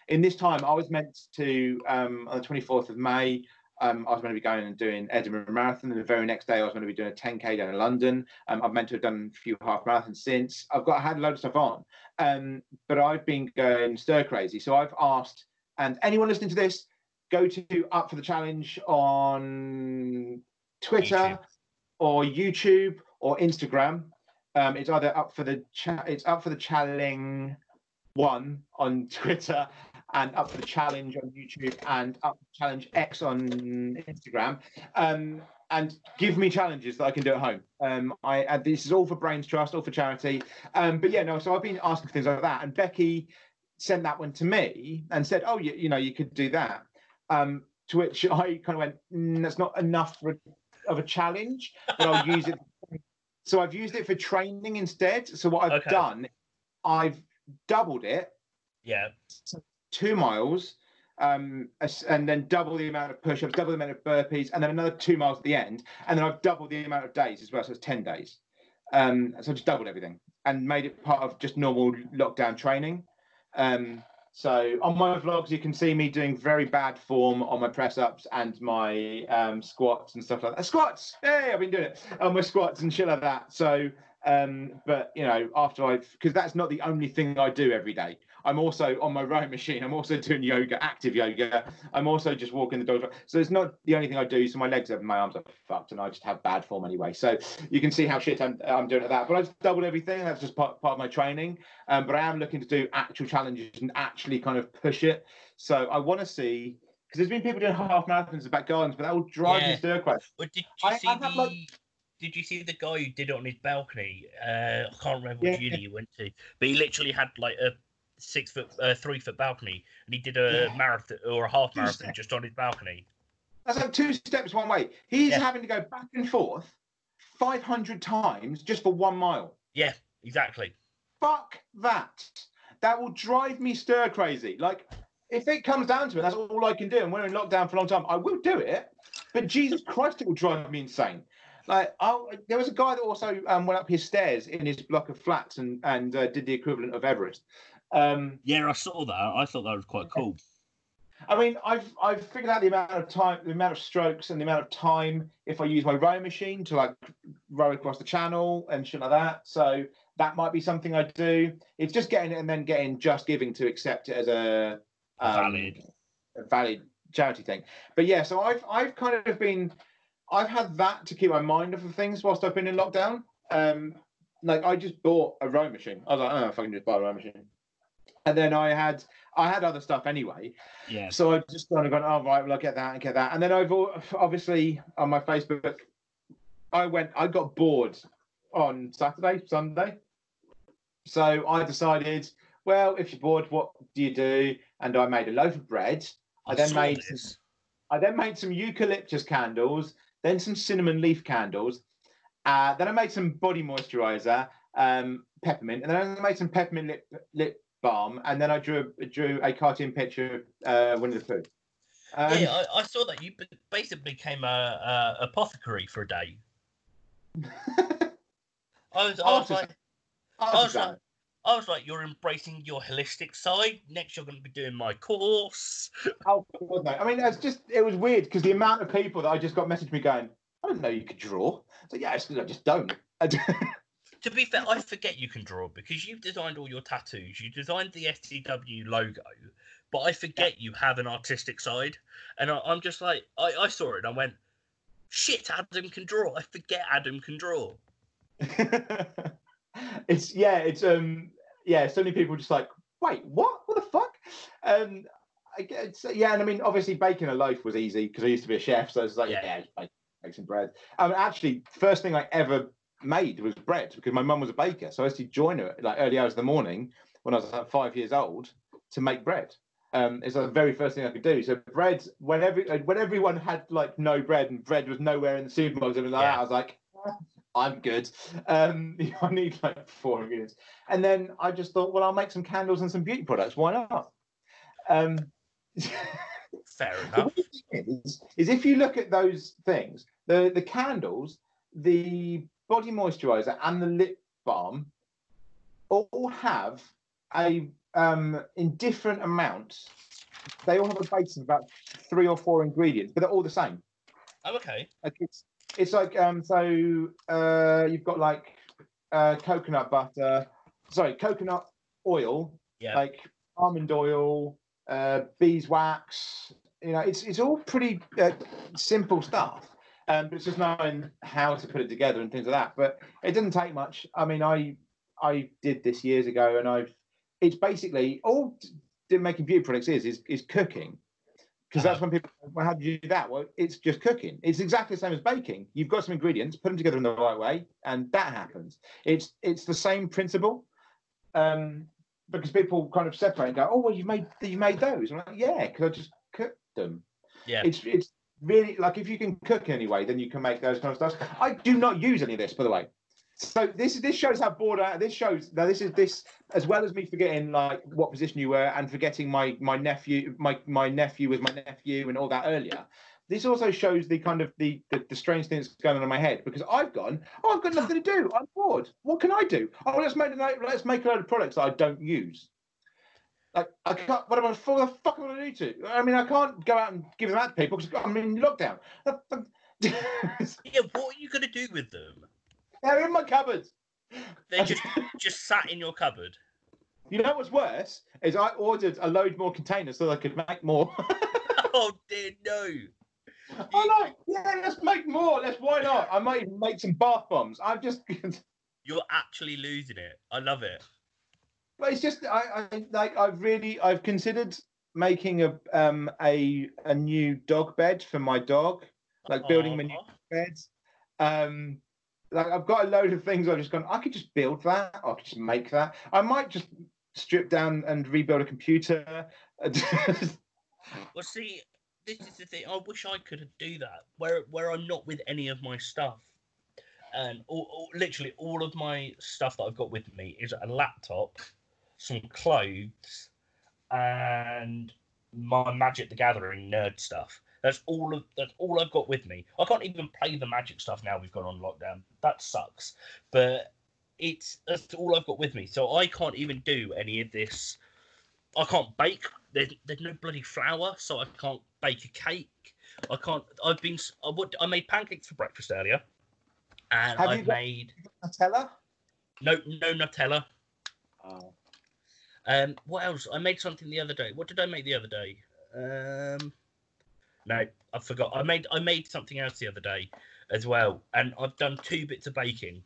In this time, I was meant to, um, on the 24th of May, um, I was going to be going and doing Edinburgh Marathon. And the very next day, I was going to be doing a 10K down in London. Um, I've meant to have done a few half marathons since. I've got I had a load of stuff on, um, but I've been going stir crazy. So I've asked, and anyone listening to this, go to Up for the Challenge on Twitter YouTube. or YouTube or Instagram. Um, it's either up for the cha- it's up for the challenge one on (laughs) Twitter and up for the challenge on YouTube and up for challenge X on Instagram. Um, and give me challenges that I can do at home. Um, I and this is all for Brains Trust, all for charity. Um, but yeah, no. So I've been asking for things like that, and Becky sent that one to me and said, "Oh, you, you know, you could do that." Um, to which I kind of went, mm, "That's not enough for, of a challenge, but I'll use it." (laughs) So I've used it for training instead. So what I've Okay. done, I've doubled it Yeah. Two miles, um, and then double the amount of push-ups, double the amount of burpees, and then another two miles at the end, and then I've doubled the amount of days as well, so it's ten days. Um, so I just doubled everything and made it part of just normal lockdown training. Um, so on my vlogs, you can see me doing very bad form on my press ups and my um, squats and stuff like that. Squats, hey, I've been doing it on my squats and shit like that. So, um, but you know, after I've because that's not the only thing I do every day. I'm also on my rowing machine. I'm also doing yoga, active yoga. I'm also just walking the dog. So it's not the only thing I do. So my legs and my arms are fucked, and I just have bad form anyway. So you can see how shit I'm, I'm doing at that. But I just doubled everything. That's just part, part of my training. Um, but I am looking to do actual challenges and actually kind of push it. So I want to see because there's been people doing half marathons at back gardens, but that will drive me Yeah. stir crazy. But did you I- see I the? like- Did you see the guy who did it on his balcony? Uh, I can't remember which Yeah. uni he went to, but he literally had like a six foot, uh, three foot balcony, and he did a Yeah. marathon or a half Two marathon steps. just on his balcony. That's like two steps one way. He's Yeah. having to go back and forth 500 times just for one mile. Yeah, exactly. Fuck that. That will drive me stir crazy. Like, if it comes down to it, that's all I can do. And we're in lockdown for a long time. I will do it, but Jesus Christ, it will drive me insane. Like, I'll, there was a guy that also um, went up his stairs in his block of flats and and uh, did the equivalent of Everest. Um, Yeah, I saw that. I thought that was quite cool. I mean, I've I've figured out the amount of time, the amount of strokes, and the amount of time if I use my rowing machine to like row across the channel and shit like that. So that might be something I do. It's just getting it and then getting Just Giving to accept it as a um, Valid. a valid charity thing. But yeah, so I've I've kind of been I've had that to keep my mind off of things whilst I've been in lockdown. Um, like I just bought a rowing machine. I was like, oh, if I can just buy a rowing machine. And then I had I had other stuff anyway. Yeah. So I just kind of gone, oh right, well I'll get that and get that. And then I've obviously on my Facebook, I went, I got bored on Saturday, Sunday. So I decided, well, if you're bored, what do you do? And I made a loaf of bread. I then made this. I then made some eucalyptus candles, then some cinnamon leaf candles. Uh, then I made some body moisturizer, um, peppermint, and then I made some peppermint lip, lip balm. And then I drew drew a cartoon picture of uh, Winnie the Pooh. Um, yeah, I, I saw that you basically became a, a apothecary for a day. (laughs) I was, I was like, I was like, I was like, you're embracing your holistic side. Next, you're going to be doing my course. Oh, God, no. I mean, it's just it was weird because the amount of people that I just got messaged me going, I didn't know you could draw. So yeah, I just don't. I (laughs) don't- To be fair, I forget you can draw because you've designed all your tattoos. You designed the STW logo, but I forget you have an artistic side. And I, I'm just like, I, I saw it and I went, shit, Adam can draw. I forget Adam can draw. (laughs) it's yeah, it's um yeah, so many people just like, wait, what? What the fuck? Um I guess yeah, and I mean obviously baking a loaf was easy because I used to be a chef, so it's like Yeah. yeah, make some bread. Um actually first thing I ever made was bread because my mum was a baker. So I used to join her like early hours of the morning when I was like five years old to make bread. Um, it's the very first thing I could do. So bread, when every when everyone had like no bread and bread was nowhere in the supermarkets and like that, Yeah. I was like, I'm good. Um, (laughs) I need like four ingredients. And then I just thought, well, I'll make some candles and some beauty products. Why not? Um, (laughs) Fair enough. is, is if you look at those things, the the candles, the body moisturizer, and the lip balm all have a um in different amounts. They all have a base of about three or four ingredients, but they're all the same. Oh, okay. Like it's it's like um so uh you've got like uh coconut butter, sorry, coconut oil, Yeah. like almond oil, uh beeswax. You know, it's it's all pretty uh, simple stuff. Um, but it's just knowing how to put it together and things like that. But it doesn't take much. I mean, I I did this years ago, and I've it's basically all making beauty products is is, is cooking. Because that's when people well how do you do that? Well it's just cooking. It's exactly the same as baking. You've got some ingredients put them together in the right way and that happens. It's it's the same principle um because people kind of separate and go oh well you made you made those. I'm like yeah because i just cooked them Yeah. it's it's really like if you can cook anyway then you can make those kind of stuff. I do not use any of this by the way. So this this shows how bored I this shows now this is this as well as me forgetting like what position you were and forgetting my my nephew my my nephew was my nephew and all that earlier this also shows the kind of the, the the strange thing that's going on in my head. Because I've gone oh I've got nothing to do. I'm bored. What can I do? Oh let's make let's make a load of products that I don't use like I can't what am I for the fuck am I going to do to I mean I can't go out and give them out to people because I'm in lockdown (laughs) Yeah. What are you gonna do with them? they're in my cupboard They just just sat in your cupboard. You know what's worse is I ordered a load more containers so I could make more. (laughs) Oh dear, no. I'm like, yeah, let's make more. Let's why not? I might even make some bath bombs. I'm just, (laughs) You're actually losing it. I love it. But it's just I, I like I've really I've considered making a um a a new dog bed for my dog, like building my new Aw. beds. Um, like I've got a load of things I've just gone. I could just build that. I could just make that. I might just strip down and rebuild a computer. (laughs) Well, see, this is the thing. I wish I could do that. Where where I'm not with any of my stuff, and all, all, literally all of my stuff that I've got with me is a laptop, some clothes, and my Magic the Gathering nerd stuff. That's all of that's all I've got with me. I can't even play the Magic stuff now. We've gone on lockdown. That sucks. But it's that's all I've got with me. So I can't even do any of this. I can't bake. There's, there's no bloody flour, so I can't bake a cake. I can't. I've been. I, would, I made pancakes for breakfast earlier, and Have got- made Nutella. no no Nutella. Oh. Um, what else? I made something the other day. What did I make the other day? Um, no, I forgot. I made I made something else the other day as well, and I've done two bits of baking.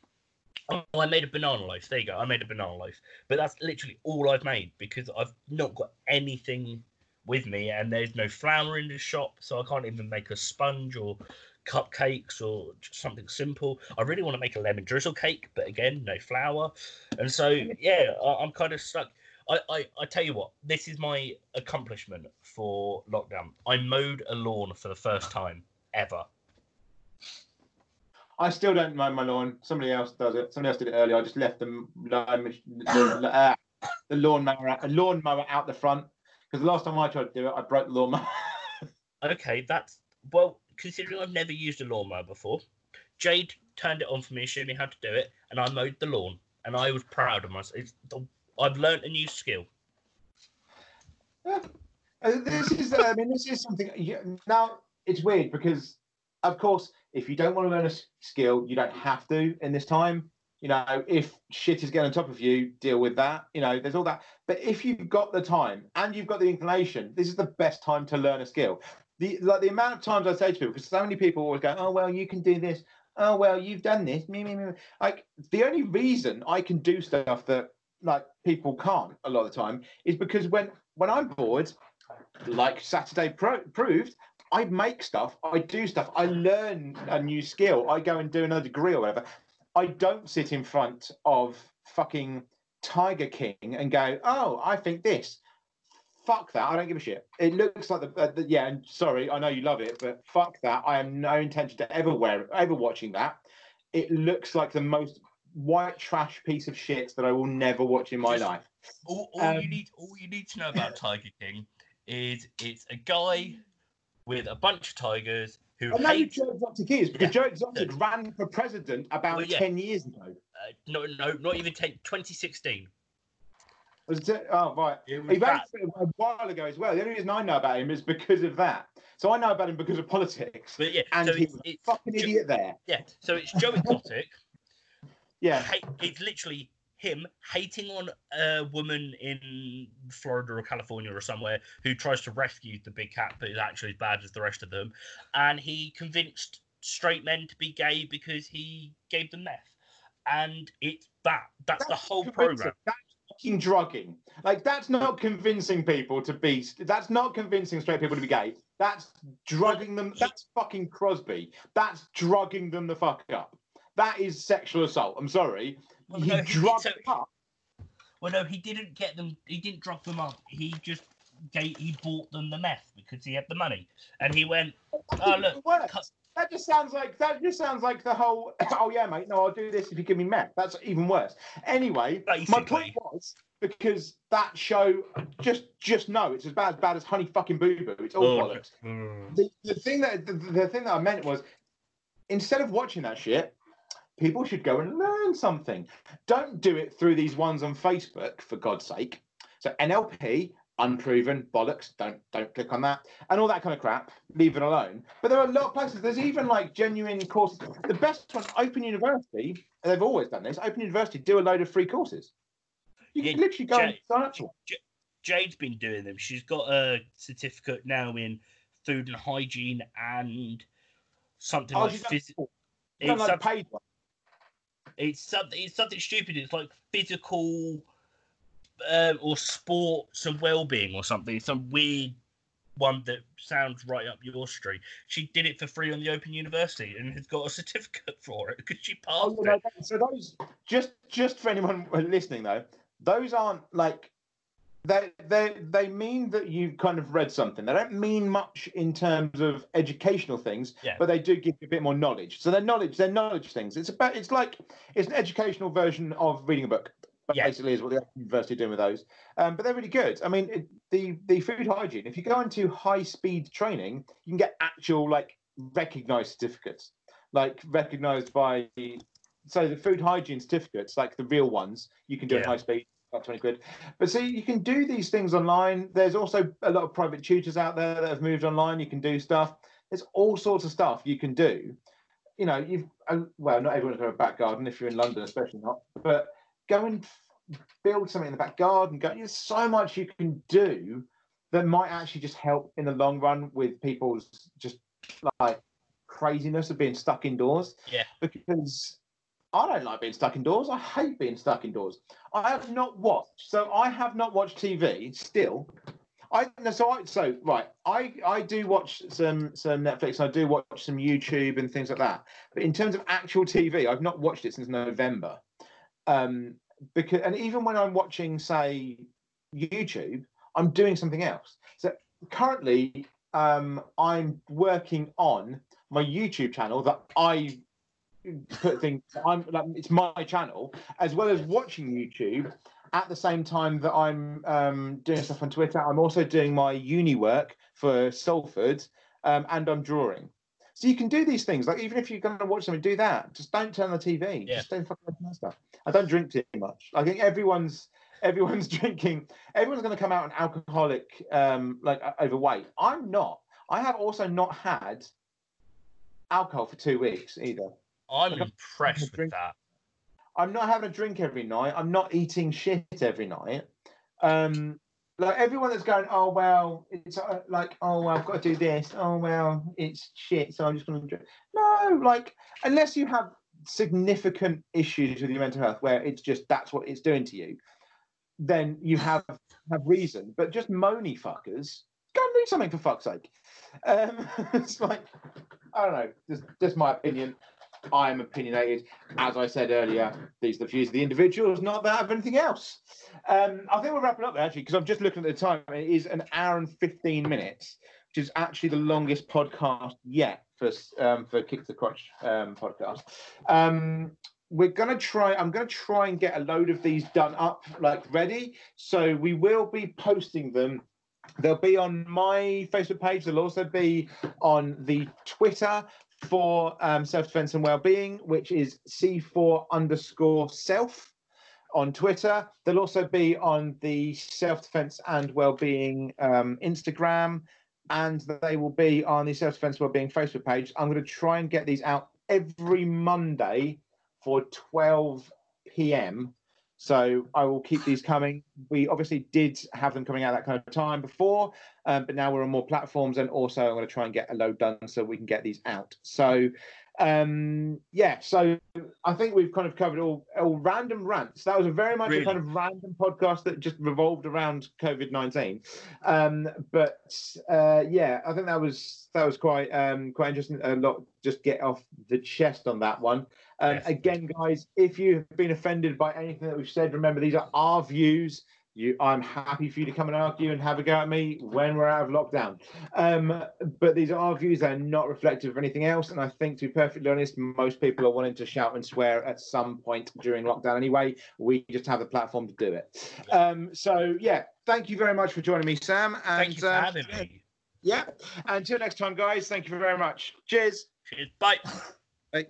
Oh, I made a banana loaf. There you go. I made a banana loaf, but that's literally all I've made because I've not got anything with me, and there's no flour in the shop, so I can't even make a sponge or cupcakes or something simple. I really want to make a lemon drizzle cake, but again, no flour, and so yeah, I, I'm kind of stuck. I, I, I tell you what, this is my accomplishment for lockdown. I mowed a lawn for the first time ever. I still don't mow my lawn. Somebody else does it. Somebody else did it earlier. I just left the lawn, the, uh, the lawnmower, out- lawnmower out the front because the last time I tried to do it, I broke the lawnmower. (laughs) Okay, that's well, considering I've never used a lawnmower before, Jade turned it on for me, showed me how to do it, and I mowed the lawn, and I was proud of myself. It's the, I've learnt a new skill. Uh, this is, I mean, this is something. You, now it's weird because, of course, if you don't want to learn a skill, you don't have to in this time. You know, if shit is getting on top of you, deal with that. You know, there's all that. But if you've got the time and you've got the inclination, this is the best time to learn a skill. The like the amount of times I say to people, because so many people always go, "Oh well, you can do this." Oh well, you've done this. Me, me. me." Like the only reason I can do stuff that like people can't a lot of the time is because when when I'm bored, like Saturday pro- proved, I make stuff, I do stuff, I learn a new skill, I go and do another degree or whatever. I don't sit in front of fucking Tiger King and go, oh, I think this. Fuck that. I don't give a shit. It looks like the, uh, the yeah. And sorry, I know you love it, but fuck that. I have no intention to ever wear ever watching that. It looks like the most white trash piece of shit that I will never watch in my Just- life. All, all Um, you need, all you need to know about Tiger King is it's a guy with a bunch of tigers who I know who hates. Joe Exotic is because Yeah. Joe Exotic ran for president about Well, yeah. 10 years ago. Uh, no, no, not even 10, 2016. Was it? Oh, right. It He ran that. for it a while ago as well. The only reason I know about him is because of that. So I know about him because of politics. But yeah, And so he it's, was a fucking Jo- idiot there. yeah, so it's Joe Exotic. Yeah. hate, it's literally him hating on a woman in Florida or California or somewhere who tries to rescue the big cat, but is actually as bad as the rest of them. And he convinced straight men to be gay because he gave them meth. And it's that. That's, the whole program. That's fucking drugging. Like that's not convincing people to be. That's not convincing straight people to be gay. That's drugging them. That's fucking Cosby. That's drugging them the fuck up. That is sexual assault. I'm sorry. Well, he no, (laughs) he- drugged so- them up. Well, no, he didn't get them. He didn't drop them up. He just gave, he bought them the meth because he had the money, and he went, Oh, look, That just sounds like that. Just sounds like the whole. (clears throat) Oh yeah, mate. No, I'll do this if you give me meth. That's even worse. Anyway, my point was because that show just just no, it's as bad as bad as Honey fucking Boo Boo. It's all Oh, bollocks. mm. The, the thing that the, the thing that I meant was instead of watching that shit, people should go and learn something. Don't do it through these ones on Facebook, for God's sake. So NLP, unproven bollocks. Don't don't click on that and all that kind of crap. Leave it alone. But there are a lot of places. There's even like genuine courses. The best one, Open University. and They've always done this. Open University do a load of free courses. You can literally go and sign up to it. Jade's been doing them. She's got a certificate now in food and hygiene and something Oh, like she's done phys- it before. You've it's, like paid one. It's something it's something stupid. It's like physical uh, or sports and well-being or something. Some weird one that sounds right up your street. She did it for free on the Open University and has got a certificate (laughs) for it because she passed Oh, no, it. so those just just for anyone listening though, those aren't like they they they mean that you've kind of read something. They don't mean much in terms of educational things, Yeah. but they do give you a bit more knowledge. So they're knowledge, they're knowledge things. It's about it's like it's an educational version of reading a book. Yeah. Basically, is what the university are doing with those. Um, but they're really good. I mean, it, the the food hygiene. If you go into high speed training, you can get actual like recognized certificates, like recognized by so the food hygiene certificates, like the real ones, you can do at high speed, about 20 quid. But see, you can do these things online. There's also a lot of private tutors out there that have moved online. You can do stuff. There's all sorts of stuff you can do. You know, you've uh, well, not everyone's got a back garden if you're in London, especially not. But go and build something in the back garden. Go. There's so much you can do that might actually just help in the long run with people's just like craziness of being stuck indoors. Yeah. Because I don't like being stuck indoors. I hate being stuck indoors. I have not watched. So I have not watched TV still. I so I so right. I I do watch some some Netflix. I do watch some YouTube and things like that. But in terms of actual TV, I've not watched it since November. Um, because and even when I'm watching, say, YouTube, I'm doing something else. So currently, um, I'm working on my YouTube channel that I put things. I'm like it's my channel as well as watching YouTube at the same time that I'm um, doing stuff on Twitter. I'm also doing my uni work for Salford, um, and I'm drawing. So you can do these things. Like even if you're going to watch something, do that. Just don't turn the TV. Yeah. Just don't fucking stuff. I don't drink too much. I think everyone's everyone's (laughs) drinking. Everyone's going to come out an alcoholic, um, like uh, overweight. I'm not. I have also not had alcohol for two weeks either. I'm impressed with that. I'm not having a drink every night. I'm not eating shit every night. Um, like everyone that's going, oh well, it's uh, like, oh well, I've got to do this. Oh well, it's shit, so I'm just going to drink. No, like unless you have significant issues with your mental health, where it's just that's what it's doing to you, then you have have reason. But just moany fuckers, go and do something for fuck's sake. Um, (laughs) it's like I don't know. Just just my opinion. I am opinionated. As I said earlier, these are the views of the individuals, not that of anything else. Um, I think we're wrapping up there, actually, because I'm just looking at the time. It is an hour and 15 minutes, which is actually the longest podcast yet for um, for Kick the Crotch um, podcast. Um, we're gonna try. I'm gonna try and get a load of these done up, like ready. So we will be posting them They'll be on my Facebook page. They'll also be on the Twitter for um, self defense and well-being, which is C4 underscore self on Twitter. They'll also be on the self defense and well-being um, Instagram, and they will be on the self defense well-being Facebook page. I'm going to try and get these out every Monday for 12 p.m. So I will keep these coming. We obviously did have them coming out that kind of time before, um, but now we're on more platforms, and also I'm going to try and get a load done so we can get these out. So um yeah so i think we've kind of covered all all random rants. That was a very much Really? a kind of random podcast that just revolved around covid-19 um but uh yeah i think that was that was quite um quite interesting. A lot just get off the chest on that one. Um Yes. again guys if you've been offended by anything that we've said remember these are our views you i'm happy for you to come and argue and have a go at me when we're out of lockdown um, but these are views; they're not reflective of anything else. And I think, to be perfectly honest, most people are wanting to shout and swear at some point during lockdown anyway. We just have the platform to do it. Um, so, yeah, thank you very much for joining me, Sam. And Thank you for um, having me. Yeah, until next time, guys. Thank you very much. Cheers. Cheers. Bye. Bye.